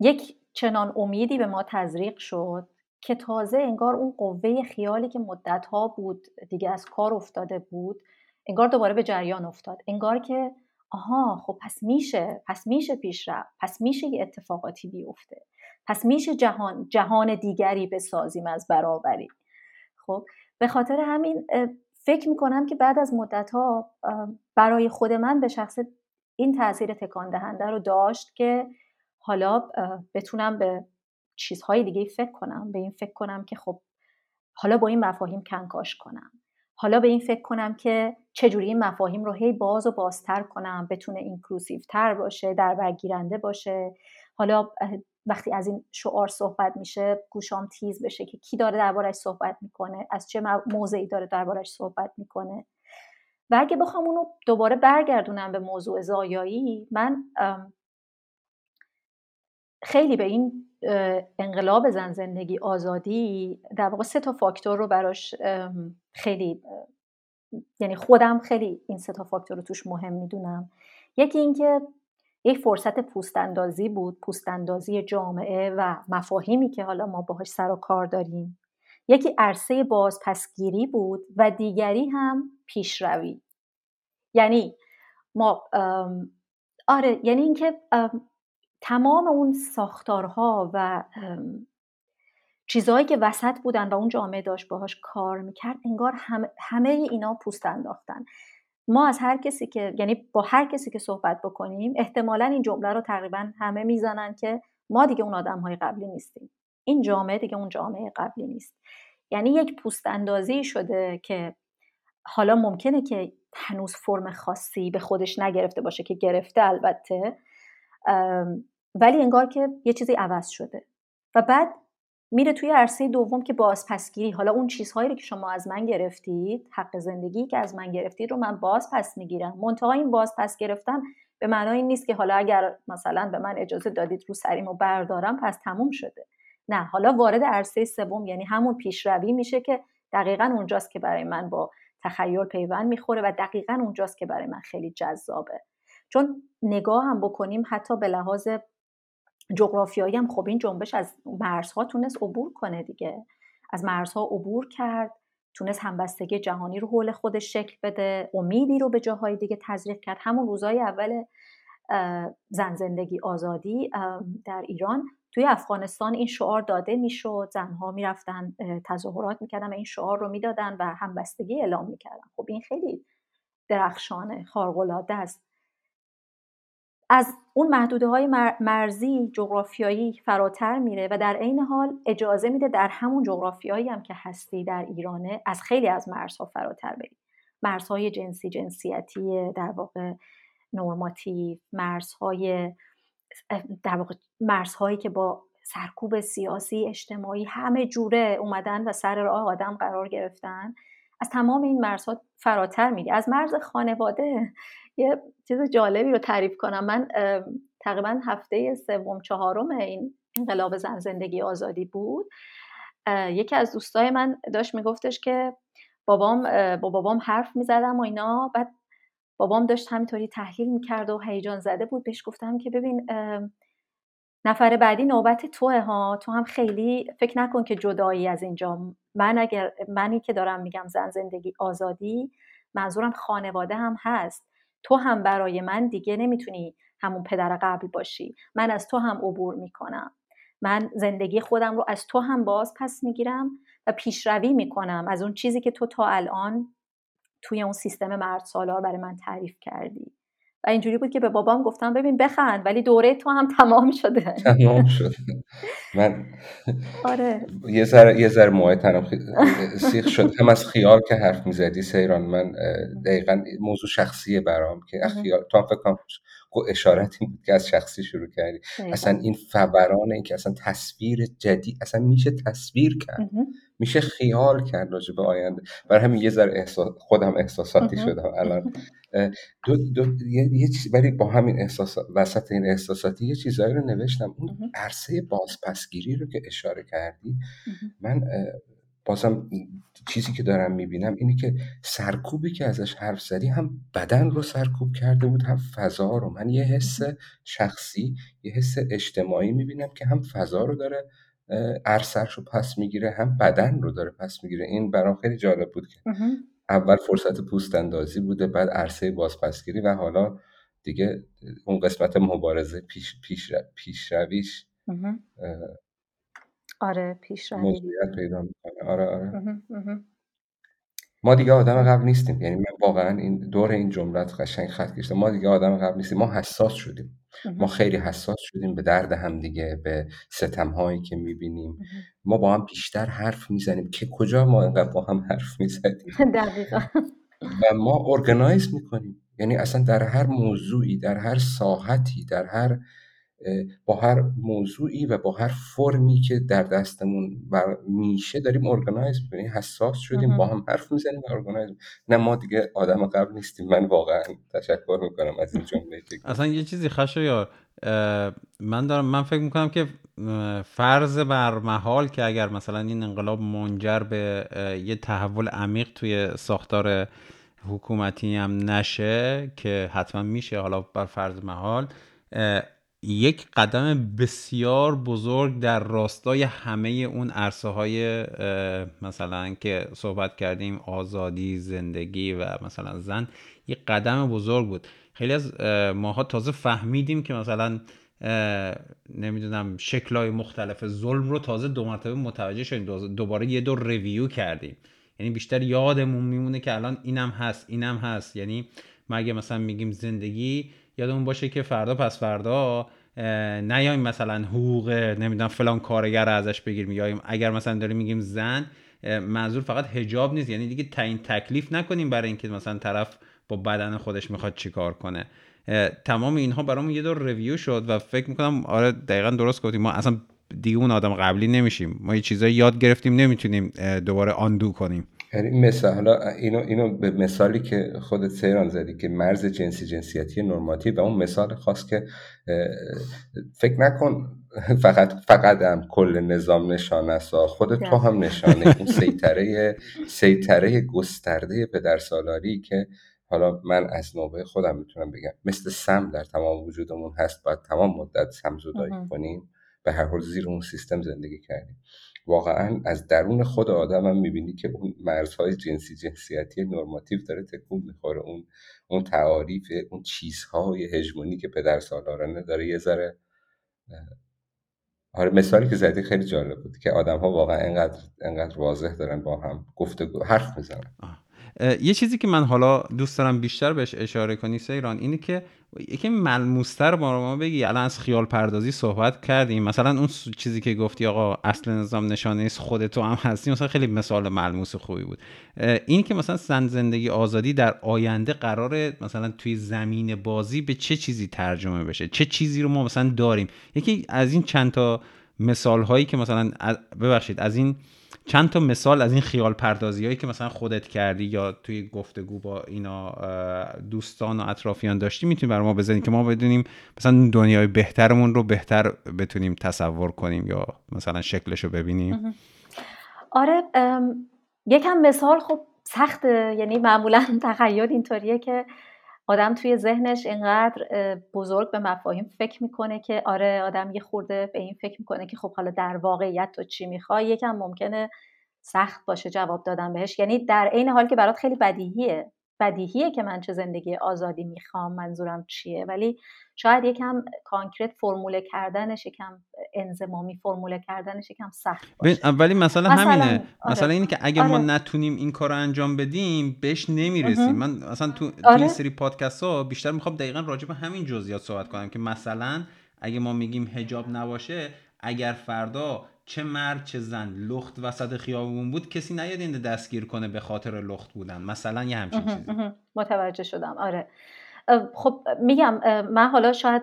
یک چنان امیدی به ما تزریق شد که تازه انگار اون قوه خیالی که مدت ها بود دیگه از کار افتاده بود انگار دوباره به جریان افتاد. انگار که آها خب پس میشه پس میشه پیش رفت پس میشه یه اتفاقاتی بیفته. پس میشه جهان جهان دیگری بسازیم از برابری. خب به خاطر همین فکر می‌کنم که بعد از مدت ها برای خود من به شخص این تاثیر تکان دهنده رو داشت که حالا بتونم به چیزهای دیگه فکر کنم به این فکر کنم که خب حالا با این مفاهیم کنکاش کنم. حالا به این فکر کنم که چجوری این مفاهیم رو هی باز و بازتر کنم بتونه اینکلوسیو تر باشه در برگیرنده باشه. حالا وقتی از این شعار صحبت میشه گوشام تیز بشه که کی داره دربارش صحبت می‌کنه از چه موضعی داره دربارش صحبت می‌کنه. و اگه بخوام اونو دوباره برگردونم به موضوع زایایی من خیلی به این انقلاب زن زندگی آزادی در واقع سه تا فاکتور رو براش خیلی یعنی خودم خیلی این سه تا فاکتور رو توش مهم می‌دونم. یکی اینکه یک فرصت پوستاندازی بود پوستاندازی جامعه و مفاهیمی که حالا ما باهاش سر و کار داریم. یکی عرصه بازپسگیری بود و دیگری هم پیشروی. یعنی ما آره یعنی اینکه تمام اون ساختارها و چیزهایی که وسط بودن و اون جامعه داشت باهاش کار می‌کرد انگار همه, همه اینا پوست انداختن. ما از هر کسی که یعنی با هر کسی که صحبت بکنیم احتمالا این جمله رو تقریبا همه می‌زنن که ما دیگه اون آدم های قبلی نیستیم. این جامعه دیگه اون جامعه قبلی نیست. یعنی یک پوست اندازی شده که حالا ممکنه که هنوز فرم خاصی به خودش نگرفته باشه که گرفته البته ولی انگار که یه چیزی عوض شده. و بعد میره توی عرصه دوم که بازپسگیری. حالا اون چیزهایی رو که شما از من گرفتید حق زندگی که از من گرفتید رو من باز پس می‌گیرم. منتها این باز پس گرفتن به معنای این نیست که حالا اگر مثلا به من اجازه دادید رو سریمو بردارم پس تموم شده. نه حالا وارد عرصه سوم یعنی همون پیشروی میشه که دقیقا اونجاست که برای من با تخیل پیوند می‌خوره و دقیقا اونجاست که برای من خیلی جذابه. چون نگاه هم بکنیم حتی به لحاظ جغرافیایی هم خب این جنبش از مرزها تونست عبور کنه دیگه. از مرزها عبور کرد تونست همبستگی جهانی رو حول خودش شکل بده امیدی رو به جاهای دیگه تزریق کرد. همون روزای اول زن زندگی آزادی در ایران توی افغانستان این شعار داده می‌شد. زنها می‌رفتن تظاهرات می‌کردن و این شعار رو می‌دادن و همبستگی اعلام می‌کردن. خب این خیلی درخشانه خارق‌العاده است. از اون محدوده های مرزی جغرافیایی فراتر میره و در عین حال اجازه میده در همون جغرافیایی هم که هستی در ایرانه از خیلی از مرزها فراتر بری. مرزهای جنسی جنسیتی در واقع نورماتیو مرزهای در واقع مرزهایی که با سرکوب سیاسی اجتماعی همه جوره اومدن و سر راه آدم قرار گرفتن از تمام این مرزها فراتر میری. از مرز خانواده یه چیز جالبی رو تعریف کنم. من تقریبا هفته سوم چهارم این انقلاب زن زندگی آزادی بود. یکی از دوستای من داشت میگفتش که بابام با بابام حرف می‌زدم و اینا. بعد بابام داشت همینطوری تحلیل می‌کرد و هیجان زده بود. بهش گفتم که ببین نفر بعدی نوبت توه ها. تو هم خیلی فکر نکن که جدایی از اینجا. من اگر منی که دارم میگم زن زندگی آزادی منظورم خانواده هم هست. تو هم برای من دیگه نمی‌تونی همون پدر قبل باشی. من از تو هم عبور می‌کنم. من زندگی خودم رو از تو هم باز پس می‌گیرم و پیشروی می‌کنم از اون چیزی که تو تا الان توی اون سیستم مرد سالار برای من تعریف کردی. و اینجوری بود که به بابام گفتم ببین بخند ولی دوره تو هم تمام شده. *laughs* تمام شده. من آره. یه ذره یه ذره موهای تنم سیخ شد. هم از خیال که حرف می‌زدی سیران من دقیقا موضوع شخصیه برام که خیال تو هم فکر اشارتی بود که از شخصی شروع کردی. اصلا این فوران این که اصلا تصویر جدید اصلا میشه تصویر کرد. میشه خیال کرد راجع به آینده. برای همین یه ذره احساس خودم احساساتی شدم الان. دو, دو یه, چیز ولی با همین احساس وسط این احساساتی یه چیزایی رو نوشتم. اون عرصه بازپسگیری رو که اشاره کردی من بازم چیزی که دارم می‌بینم اینه که سرکوبی که ازش حرف زدی هم بدن رو سرکوب کرده بود هم فضا رو. من یه حس شخصی یه حس اجتماعی می‌بینم که هم فضا رو داره عرصش رو پس می‌گیره هم بدن رو داره پس می‌گیره. این برام خیلی جالب بود که اول فرصت پوست اندازی بوده بعد عرصه بازپسگیری و حالا دیگه اون قسمت مبارزه پیش, پیش, پیشرویش آره پیشروی. پیدا می‌کنه. آره آره. ما دیگه آدم قبل نیستیم. یعنی من واقعا این دور این جملت قشنگ خط کشیدم. ما دیگه آدم قبل نیستیم. ما حساس شدیم. ما خیلی حساس شدیم به درد هم دیگه به ستم هایی که می‌بینیم. ما با هم بیشتر حرف می‌زنیم که کجا ما اینقدر با هم حرف می‌زنیم *laughs* دقیقا. و ما ارگنایز می‌کنیم. یعنی اصلا در هر موضوعی در هر ساحتی در هر با هر موضوعی و با هر فرمی که در دستمون میشه داریم ارگنایز می‌کنیم حساس شدیم با هم حرف می‌زنیم و ارگنایز نه ما دیگه آدم قبل نیستیم. من واقعا تشکر می‌کنم از این جمله اصلا یه چیزی خشو یار من دارم من فکر می‌کنم که فرض بر محال که اگر مثلا این انقلاب منجر به یه تحول عمیق توی ساختار حکومتی هم نشه که حتما میشه حالا بر فرض محال یک قدم بسیار بزرگ در راستای همه اون عرصه های مثلا که صحبت کردیم آزادی زندگی و مثلا زن یک قدم بزرگ بود. خیلی از ماها تازه فهمیدیم که مثلا نمی‌دونم شکلهای مختلف ظلم رو تازه دو مرتبه متوجه شدیم. دوباره یه دور ریویو کردیم. یعنی بیشتر یادمون میمونه که الان اینم هست اینم هست. یعنی ما اگه مثلا میگیم زندگی یادمون باشه که فردا پس فردا نیایم مثلا حقوق نمی‌دونم فلان کارگر رو ازش بگیریم. یا اگر مثلا داریم میگیم زن منظور فقط هجاب نیست. یعنی دیگه تعیین تکلیف نکنیم برای اینکه مثلا طرف با بدن خودش می‌خواد چیکار کنه. تمام اینها برامون یه دور ریویو شد و فکر می‌کنم آره دقیقا درست گفتیم ما اصلا دیگه اون آدم قبلی نمیشیم. ما یه چیزایی یاد گرفتیم نمی‌تونیم دوباره آندو کنیم. یعنی مثال حالا اینو اینو به مثالی که خودت سیران زدی که مرز جنسی جنسیتی نرماتیو و اون مثال خاص که فکر نکن *laughs* فقط فقط هم کل نظام نشانه است خود تو هم نشانه. اون سیطره سیطره گسترده پدر سالاری که حالا من از نوبه خودم می‌تونم بگم. مثل سم در تمام وجودمون هست باید تمام مدت سمزدایی کنیم. به هر حال زیر اون سیستم زندگی کردیم. واقعا از درون خود آدم هم می‌بینی که اون مرزهای جنسی جنسیتی نرماتیو داره تکون می‌خوره. اون اون تعاریف اون چیزهای هژمونی که پدر سالارانه داره یه ذره آره مثالی که زدی خیلی جالب بود که آدم ها واقعا انقدر انقدر واضح دارن با هم گفتگو حرف می‌زنن. یه چیزی که من حالا دوست دارم بیشتر بهش اشاره کنی سیران اینه که یکی ملموستر با ما بگی الان از خیال پردازی صحبت کردیم مثلا اون چیزی که گفتی آقا اصل نظام نشانه است خودتو هم هستی. مثلا خیلی مثال ملموس خوبی بود. این که مثلا زن زندگی آزادی در آینده قرار مثلا توی زمین بازی به چه چیزی ترجمه بشه؟ چه چیزی رو ما مثلا داریم؟ یکی از این چند تا مثال هایی که مثلا ببخشید از این چند تا مثال از این خیال پردازی هایی که مثلا خودت کردی یا توی گفتگو با اینا دوستان و اطرافیان داشتی می‌تونی برای ما بزنی که ما بدونیم مثلا دنیای بهترمون رو بهتر بتونیم تصور کنیم یا مثلا شکلش رو ببینیم آره یکم مثال خب سخته یعنی معمولا *laughs* تخیل اینطوریه که آدم توی ذهنش اینقدر بزرگ به مفاهیم فکر می‌کنه که آره آدم یه خورده به این فکر می‌کنه که خب حالا در واقعیت تو چی می‌خوای؟ یکم ممکنه سخت باشه جواب دادن بهش. یعنی در عین حال که برات خیلی بدیهیه بدیهیه که من چه زندگی آزادی می‌خوام منظورم چیه؟ ولی شاید یکم کانکرت فرموله کردنش یکم انزمامی فرموله کردنش یکم سخت باشه. ولی مثلا, همینه. آره. مثلا اینه که اگه ما آره. نتونیم این کار رو انجام بدیم بهش نمی‌رسیم. من مثلا تو, تو این آره. سری پادکست ها بیشتر می‌خوام دقیقا راجع به همین جزئیات صحبت کنم که مثلا اگه ما میگیم هجاب نباشه اگر فردا چه مرد چه زن لخت وسط خیابون بود کسی نیاد این دستگیر کنه به خاطر لخت بودن. مثلا یه همچین چیزی. متوجه شدم. آره. خب میگم من حالا شاید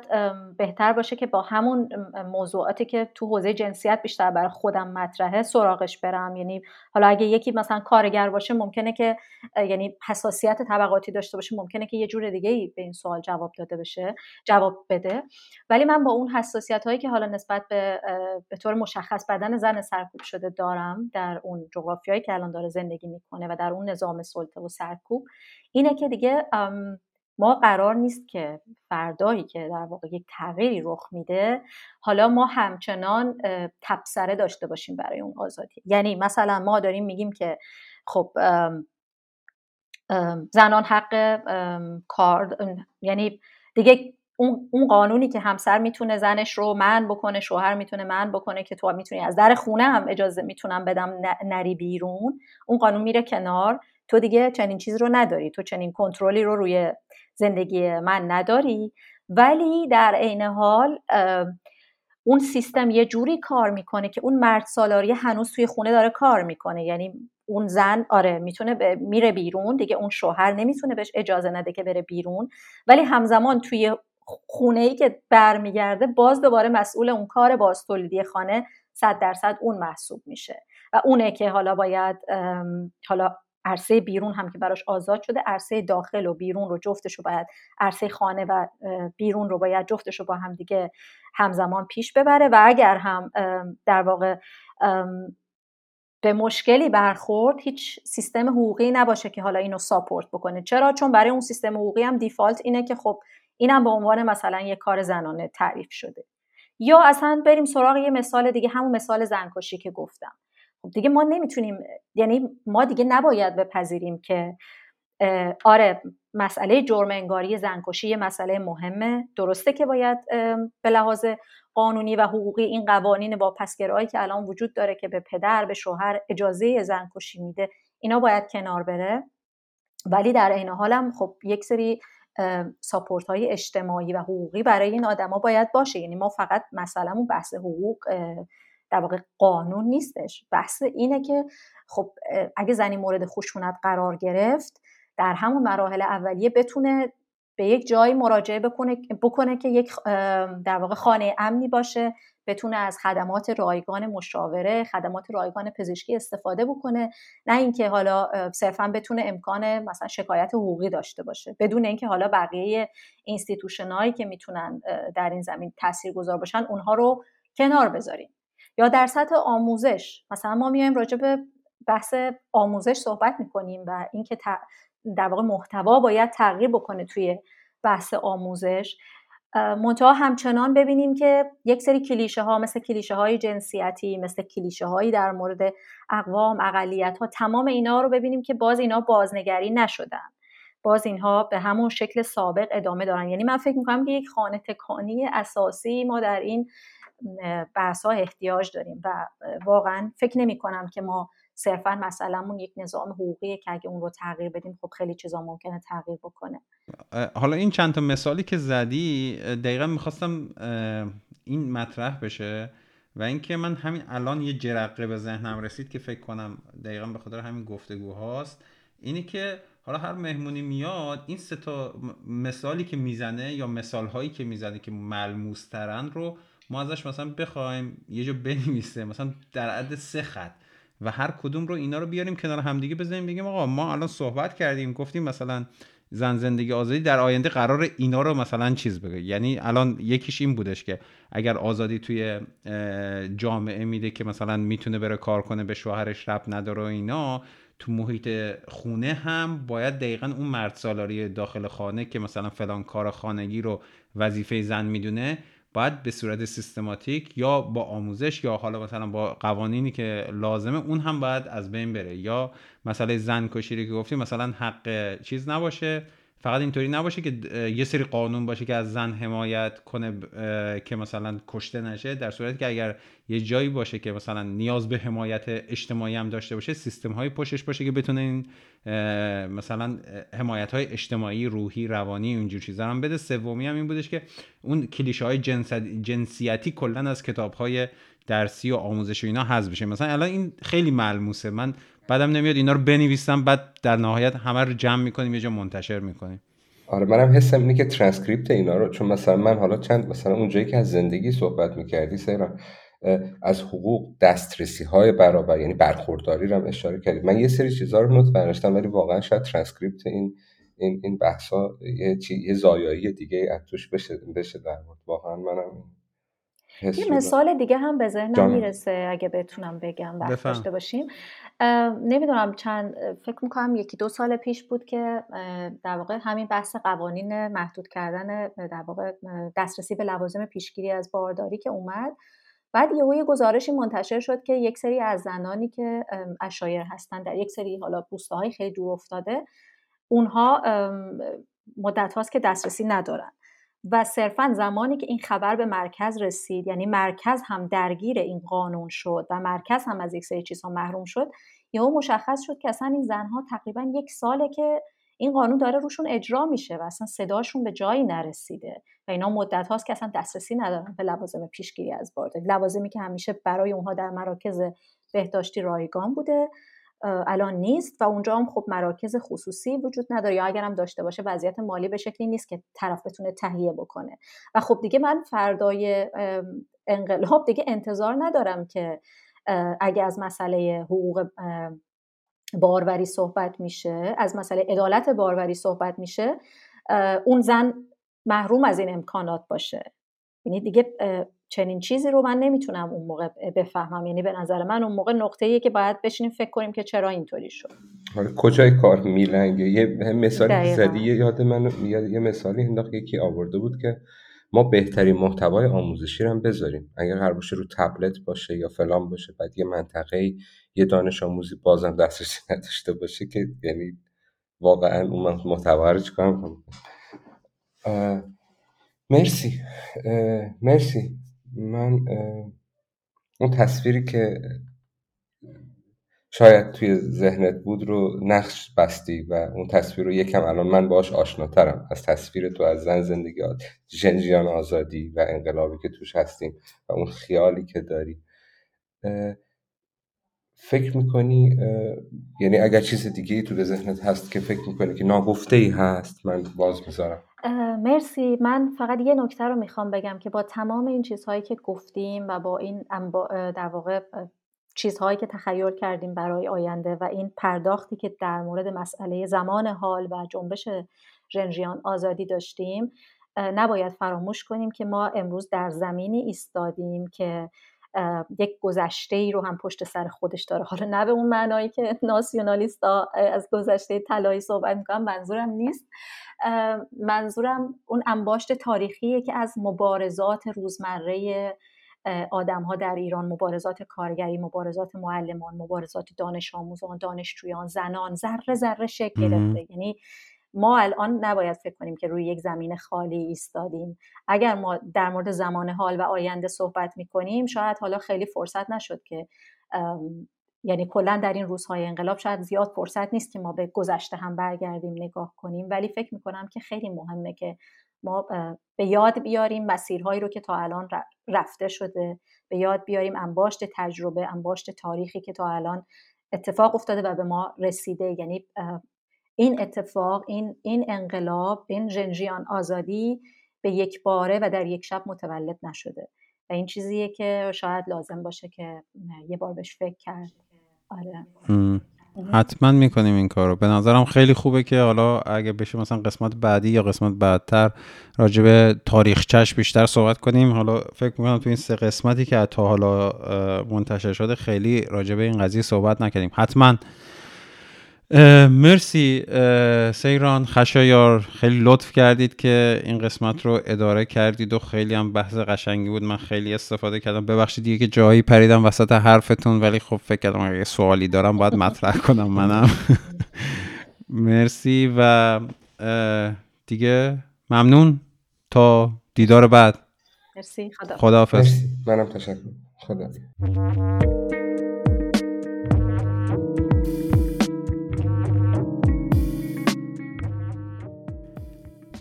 بهتر باشه که با همون موضوعاتی که تو حوزه جنسیت بیشتر برای خودم مطرحه سراغش برم. یعنی حالا اگه یکی مثلا کارگر باشه ممکنه که یعنی حساسیت طبقاتی داشته باشه ممکنه که یه جور دیگه ای به این سوال جواب داده بشه جواب بده. ولی من با اون حساسیت هایی که حالا نسبت به به طور مشخص بدن زن سرکوب شده دارم در اون جغرافیایی که الان داره زندگی می‌کنه و در اون نظام سلطه و سرکوب اینه که دیگه ما قرار نیست که فردایی که در واقع یک تغییری رخ میده حالا ما همچنان تبصره داشته باشیم برای اون آزادی. یعنی مثلا ما داریم میگیم که خب زنان حق کار یعنی دیگه اون قانونی که همسر می‌تونه زنش رو من بکنه شوهر می‌تونه من بکنه که تو می‌تونی از در خونه هم اجازه می‌تونم بدم نری بیرون اون قانون میره کنار. تو دیگه چنین چیز رو نداری. تو چنین کنترلی رو روی زندگی من نداری. ولی در عین حال اون سیستم یه جوری کار می‌کنه که اون مرد سالاری هنوز توی خونه داره کار می‌کنه. یعنی اون زن آره می‌تونه میره بیرون. دیگه اون شوهر نمی‌تونه بهش اجازه نده که بره بیرون. ولی همزمان توی خونه ای که برمیگرده باز دوباره مسئول اون کار باز تولیدی خانه صد درصد اون محسوب میشه. و اونه که حالا باید حالا عرصه بیرون هم که براش آزاد شده عرصه داخل و بیرون رو جفتش رو باید عرصه خانه و بیرون رو باید جفتش رو با هم دیگه همزمان پیش ببره و اگر هم در واقع به مشکلی برخورد هیچ سیستم حقوقی نباشه که حالا اینو ساپورت بکنه. چرا؟ چون برای اون سیستم حقوقی هم دیفالت اینه که خب اینم به عنوان مثلا یه کار زنانه تعریف شده. یا اصلا بریم سراغ یه مثال دیگه همون مثال زنکشی که گفتم. دیگه ما نمی‌تونیم یعنی ما دیگه نباید بپذیریم که آره مسئله جرم انگاری زنکشی یه مسئله مهمه. درسته که باید به لحاظ قانونی و حقوقی این قوانین واپسگرایی که الان وجود داره که به پدر به شوهر اجازه زنکشی میده اینا باید کنار بره. ولی در عین حالم خب یک سری ساپورت های اجتماعی و حقوقی برای این آدما باید باشه. یعنی ما فقط مثلا بحث حقوق در واقع قانون نیستش. بحث اینه که خب اگه زنی مورد خشونت قرار گرفت در همون مراحل اولیه بتونه به یک جایی مراجعه بکنه, بکنه که یک در واقع خانه امنی باشه بتونه از خدمات رایگان مشاوره خدمات رایگان پزشکی استفاده بکنه. نه اینکه حالا صرفا بتونه امکان مثلا شکایت حقوقی داشته باشه. بدون اینکه حالا بقیه اینستیتوشنایی که می‌تونن در این زمین تاثیرگذار باشن اونها رو کنار بذاریم. یا در سطح آموزش. مثلا ما میایم راجع به بحث آموزش صحبت می‌کنیم و اینکه در واقع محتوا باید تغییر بکنه توی بحث آموزش. منتها همچنان ببینیم که یک سری کلیشه ها مثل کلیشه های جنسیتی مثل کلیشه هایی در مورد اقوام اقلیت ها تمام اینا رو ببینیم که باز اینا بازنگری نشدن. باز اینها به همون شکل سابق ادامه دارن. یعنی من فکر می‌کنم که یک خانه تکانی اساسی ما در این بحث ها احتیاج داریم و واقعا فکر نمی کنم که ما صرفا مسئلهمون یک نظام حقوقیه که اگه اون رو تغییر بدیم خب خیلی چیزا ممکنه تغییر بکنه. حالا این چند تا مثالی که زدی دقیقا می‌خواستم این مطرح بشه و اینکه من همین الان یه جرقه به ذهنم رسید که فکر کنم دقیقا به خاطر همین گفتگوهاست اینی که حالا هر مهمونی میاد این سه تا مثالی که می‌زنه یا مثال هایی که می‌زنه که ملموس ترن رو ما ازش مثلا بخوایم یه جا بنویسه مثلا در عد سه خط و هر کدوم رو اینا رو بیاریم کنار همدیگه بزنیم بگیم آقا ما الان صحبت کردیم گفتیم مثلا زن زندگی آزادی در آینده قرار اینا رو مثلا چیز بگه. یعنی الان یکیش این بودش که اگر آزادی توی جامعه میده که مثلا می‌تونه بره کار کنه به شوهرش رب نداره اینا تو محیط خونه هم باید دقیقا اون مرد سالاری داخل خانه که مثلا فلان کار خانگی رو وظیفه زن می‌دونه باید به صورت سیستماتیک یا با آموزش یا حالا مثلا با قوانینی که لازمه اون هم باید از بین بره. یا مسئله زن که گفتیم مثلا حق چیز نباشه. فقط اینطوری نباشه که یه سری قانون باشه که از زن حمایت کنه که مثلا کشته نشه در صورتی که اگر یه جایی باشه که مثلا نیاز به حمایت اجتماعی هم داشته باشه سیستم های پشتش باشه که بتونه این مثلا حمایت های اجتماعی روحی روانی اینجور چیزا هم بده. سومی هم این بودش که اون کلیشه های جنسیتی کلا از کتاب های درسی و آموزش و اینا حذف بشه. مثلا الان این خیلی ملموسه. من بعدم نمیاد اینا رو بنویسم بعد در نهایت همه رو جمع می‌کنیم یه جا منتشر می‌کنیم. آره منم حسم اینه که ترانسکریپت اینا رو چون مثلا من حالا چند مثلا اونجایی که از زندگی صحبت می‌کردی سیرا از حقوق دسترسی های برابر یعنی برخورداری رو هم اشاره کردی. من یه سری چیزها رو note برداشتم ولی واقعا شاید ترانسکریپت این این این بحثا یه چی یه زایایی دیگه از توش بشه بشه در واقعا منم یه مثال دیگه هم به ذهنم می‌رسه اگه بتونم بگم وقت داشته باشیم. نمی‌دونم چند فکر می‌کنم یکی دو سال پیش بود که در واقع همین بحث قوانین محدود کردن در واقع دسترسی به لوازم پیشگیری از بارداری که اومد. بعد یهو یه گزارشی منتشر شد که یک سری از زنانی که اشایر هستن در یک سری حالا های خیلی دور افتاده اونها مدت هاست که دسترسی ندارن. و صرفا زمانی که این خبر به مرکز رسید یعنی مرکز هم درگیر این قانون شد و مرکز هم از یک سری چیزها محروم شد یهو مشخص شد که اصلا این زنها تقریبا یک ساله که این قانون داره روشون اجرا میشه و اصلا صداشون به جایی نرسیده و اینا مدت هاست که اصلا دسترسی ندارن به لوازم پیشگیری از بارداری لوازمی که همیشه برای اونها در مراکز بهداشتی رایگان بوده الان نیست و اونجا هم خب مراکز خصوصی وجود نداره. یا اگرم داشته باشه وضعیت مالی به شکلی نیست که طرف بتونه تهیه بکنه. و خب دیگه من فردای انقلاب دیگه انتظار ندارم که اگه از مسئله حقوق باروری صحبت میشه از مسئله عدالت باروری صحبت میشه اون زن محروم از این امکانات باشه. یعنی دیگه چنین چیزی رو من نمی‌تونم اون موقع بفهمم. یعنی به نظر من اون موقع نقطه ایه که باید بشینیم فکر کنیم که چرا اینطوری شد. حالا کجای کار میلنگه؟ یه مثالی زدی یاد من یه مثالی انداخت یکی آورده بود که ما بهترین محتوای آموزشی رو هم بذاریم. اگر هر باشه رو تبلت باشه یا فلان باشه بعد یه منطقه یه دانش آموزی بازم دسترسی *laughs* نداشته باشه که یعنی واقعا اون محتوا رو چیکار مرسی. مرسی. من اون تصویری که شاید توی ذهنت بود رو نقش بستی و اون تصویر رو یکم الان من باش آشناترم. از تصویر تو از زن زندگی جنجیان آزادی و انقلابی که توش هستیم و اون خیالی که داری. فکر می‌کنی یعنی اگر چیز دیگه تو ذهنت هست که فکر می‌کنی که ناگفته ای هست من باز می‌ذارم. مرسی. من فقط یه نکته رو می‌خوام بگم که با تمام این چیزهایی که گفتیم و با این در واقع چیزهایی که تخیل کردیم برای آینده و این پرداختی که در مورد مسئله زمان حال و جنبش ژنژیان آزادی داشتیم نباید فراموش کنیم که ما امروز در زمینی ایستادیم که یک گذشته ای رو هم پشت سر خودش داره. حالا نه به اون معنایی که ناسیونالیست از گذشته طلایی صحبت می‌کنم منظورم نیست. منظورم اون انباشت تاریخیه که از مبارزات روزمره آدم ها در ایران مبارزات کارگری مبارزات معلمان مبارزات دانش آموزان دانشجویان زنان ذره ذره شکل گرفته. یعنی ما الان نباید فکر کنیم که روی یک زمین خالی ایستادیم. اگر ما در مورد زمان حال و آینده صحبت می‌کنیم شاید حالا خیلی فرصت نشد که یعنی کلا در این روزهای انقلاب شاید زیاد فرصت نیست که ما به گذشته هم برگردیم نگاه کنیم. ولی فکر می‌کنم که خیلی مهمه که ما به یاد بیاریم مسیرهایی رو که تا الان رفته شده. به یاد بیاریم انباشت تجربه انباشت تاریخی که تا الان اتفاق افتاده و به ما رسیده. یعنی این اتفاق این این انقلاب این ژنژیان آزادی به یک باره و در یک شب متولد نشده. و این چیزیه که شاید لازم باشه که یه بار بهش فکر کرد. آره. حتما می‌کنیم این کارو. به نظرم خیلی خوبه که حالا اگه بشه مثلا قسمت بعدی یا قسمت بعدتر راجع به تاریخچش بیشتر صحبت کنیم. حالا فکر می‌کنم تو این سه قسمتی که تا حالا منتشر شده خیلی راجع به این قضیه صحبت نکردیم. حتما مرسی سیران خشایار خیلی لطف کردید که این قسمت رو اداره کردید و خیلی هم بحث قشنگی بود. من خیلی استفاده کردم. ببخشید دیگه که جایی پریدم وسط حرفتون ولی خب فکر کردم اگه سوالی دارم باید مطرح کنم منم. *laughs* مرسی و دیگه ممنون. تا دیدار بعد. مرسی خدا. خداحافظ. منم تشکر. خدا.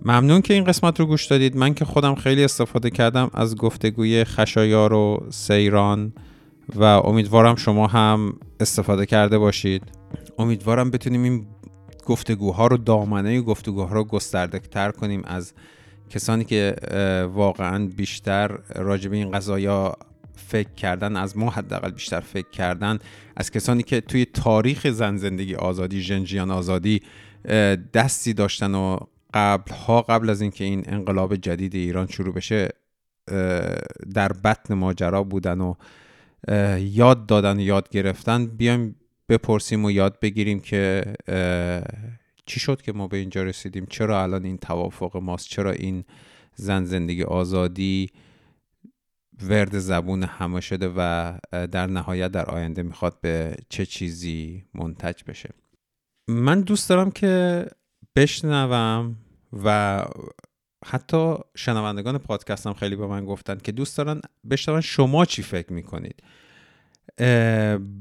ممنون که این قسمت رو گوش دادید. من که خودم خیلی استفاده کردم از گفتگوی خشایار و سیران و امیدوارم شما هم استفاده کرده باشید. امیدوارم بتونیم این گفتگوها رو دامنه گفتگوها رو گسترده تر کنیم از کسانی که واقعا بیشتر راجع به این قضایا فکر کردن از ما حداقل بیشتر فکر کردن از کسانی که توی تاریخ زن زندگی آزادی ژنژیان آزادی دستی داشتن و قبل ها قبل از اینکه این انقلاب جدید ایران شروع بشه در بطن ماجرا بودن و یاد دادن و یاد گرفتن. بیایم بپرسیم و یاد بگیریم که چی شد که ما به اینجا رسیدیم؟ چرا الان این توافق ماست؟ چرا این زن زندگی آزادی ورد زبون همه شده و در نهایت در آینده می‌خواد به چه چیزی منتج بشه؟ من دوست دارم که بشنوم و حتی شنوندگان پادکستم خیلی به من گفتن که دوست دارن بشنون شما چی فکر می‌کنید.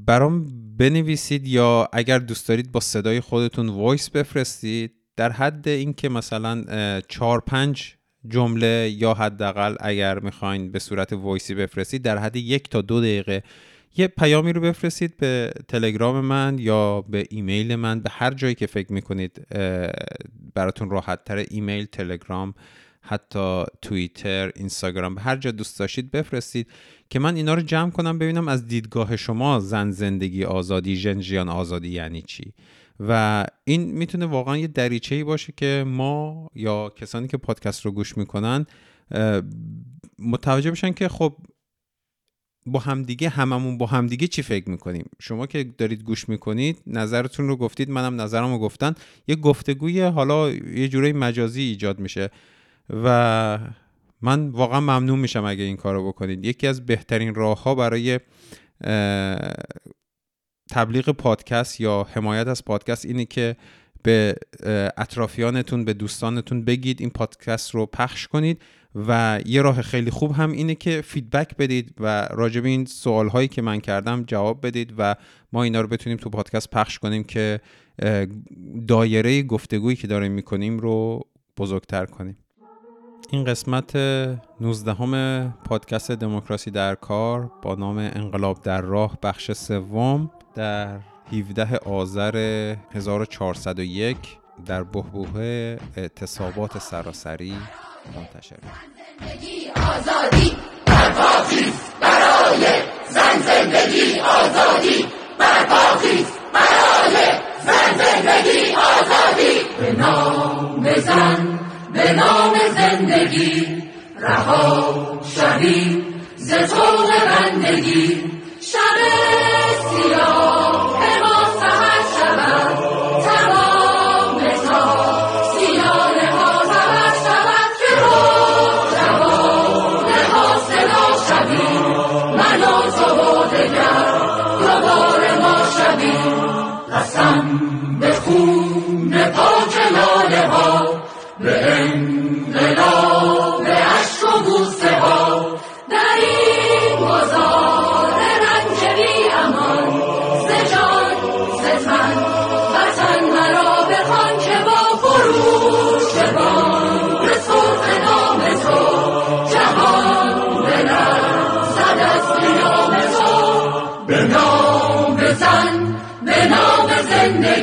برام بنویسید یا اگر دوست دارید با صدای خودتون voice بفرستید. در حد اینکه مثلا چهار پنج جمله یا حداقل اگر می‌خواین به صورت voice ی بفرستید در حد یک تا دو دقیقه یه پیامی رو بفرستید به تلگرام من یا به ایمیل من به هر جایی که فکر می‌کنید براتون راحت تر ایمیل تلگرام حتی توییتر اینستاگرام به هر جا دوست داشتید بفرستید که من اینا رو جمع کنم ببینم از دیدگاه شما زن زندگی آزادی ژن آزادی یعنی چی. و این می‌تونه واقعا یه دریچه ای باشه که ما یا کسانی که پادکست رو گوش می‌کنن متوجه بشن که خب با همدیگه هممون با همدیگه چی فکر می‌کنیم؟ شما که دارید گوش می‌کنید نظرتون رو گفتید منم نظرم رو گفتن یه گفتگوی حالا یه جوره مجازی ایجاد میشه و من واقعا ممنون میشم اگه این کارو بکنید. یکی از بهترین راه ها برای تبلیغ پادکست یا حمایت از پادکست اینه که به اطرافیانتون به دوستانتون بگید این پادکست رو پخش کنید. و یه راه خیلی خوب هم اینه که فیدبک بدید و راجب این سوال هایی که من کردم جواب بدید و ما اینا رو بتونیم تو پادکست پخش کنیم که دایره گفتگویی که داریم می‌کنیم رو بزرگتر کنیم. این قسمت 19 همه پادکست دموکراسی در کار با نام انقلاب در راه بخش سوم در 17 آذر 1401 در بهبوه اعتصابات سراسری منتشر زندگی آزادی برای زن زندگی آزادی برای زن زندگی آزادی. به نام زن به نام زندگی. رها شوی ز بندگی شب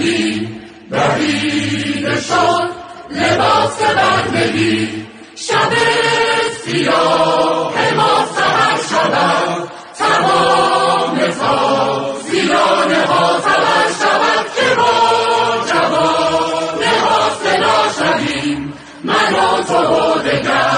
زندگی دریده شد لباس بردگی شب سیاه ما سهر شود تمام تا زیانه ها سهر شود که با جوانه ها شویم من و تو دگر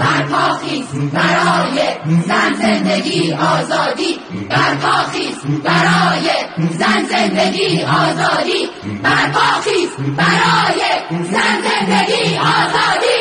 برپاخیز برای زن زندگی آزادی. برپاخیز برای زن زندگی آزادی. برپاخیز برای زن زندگی آزادی.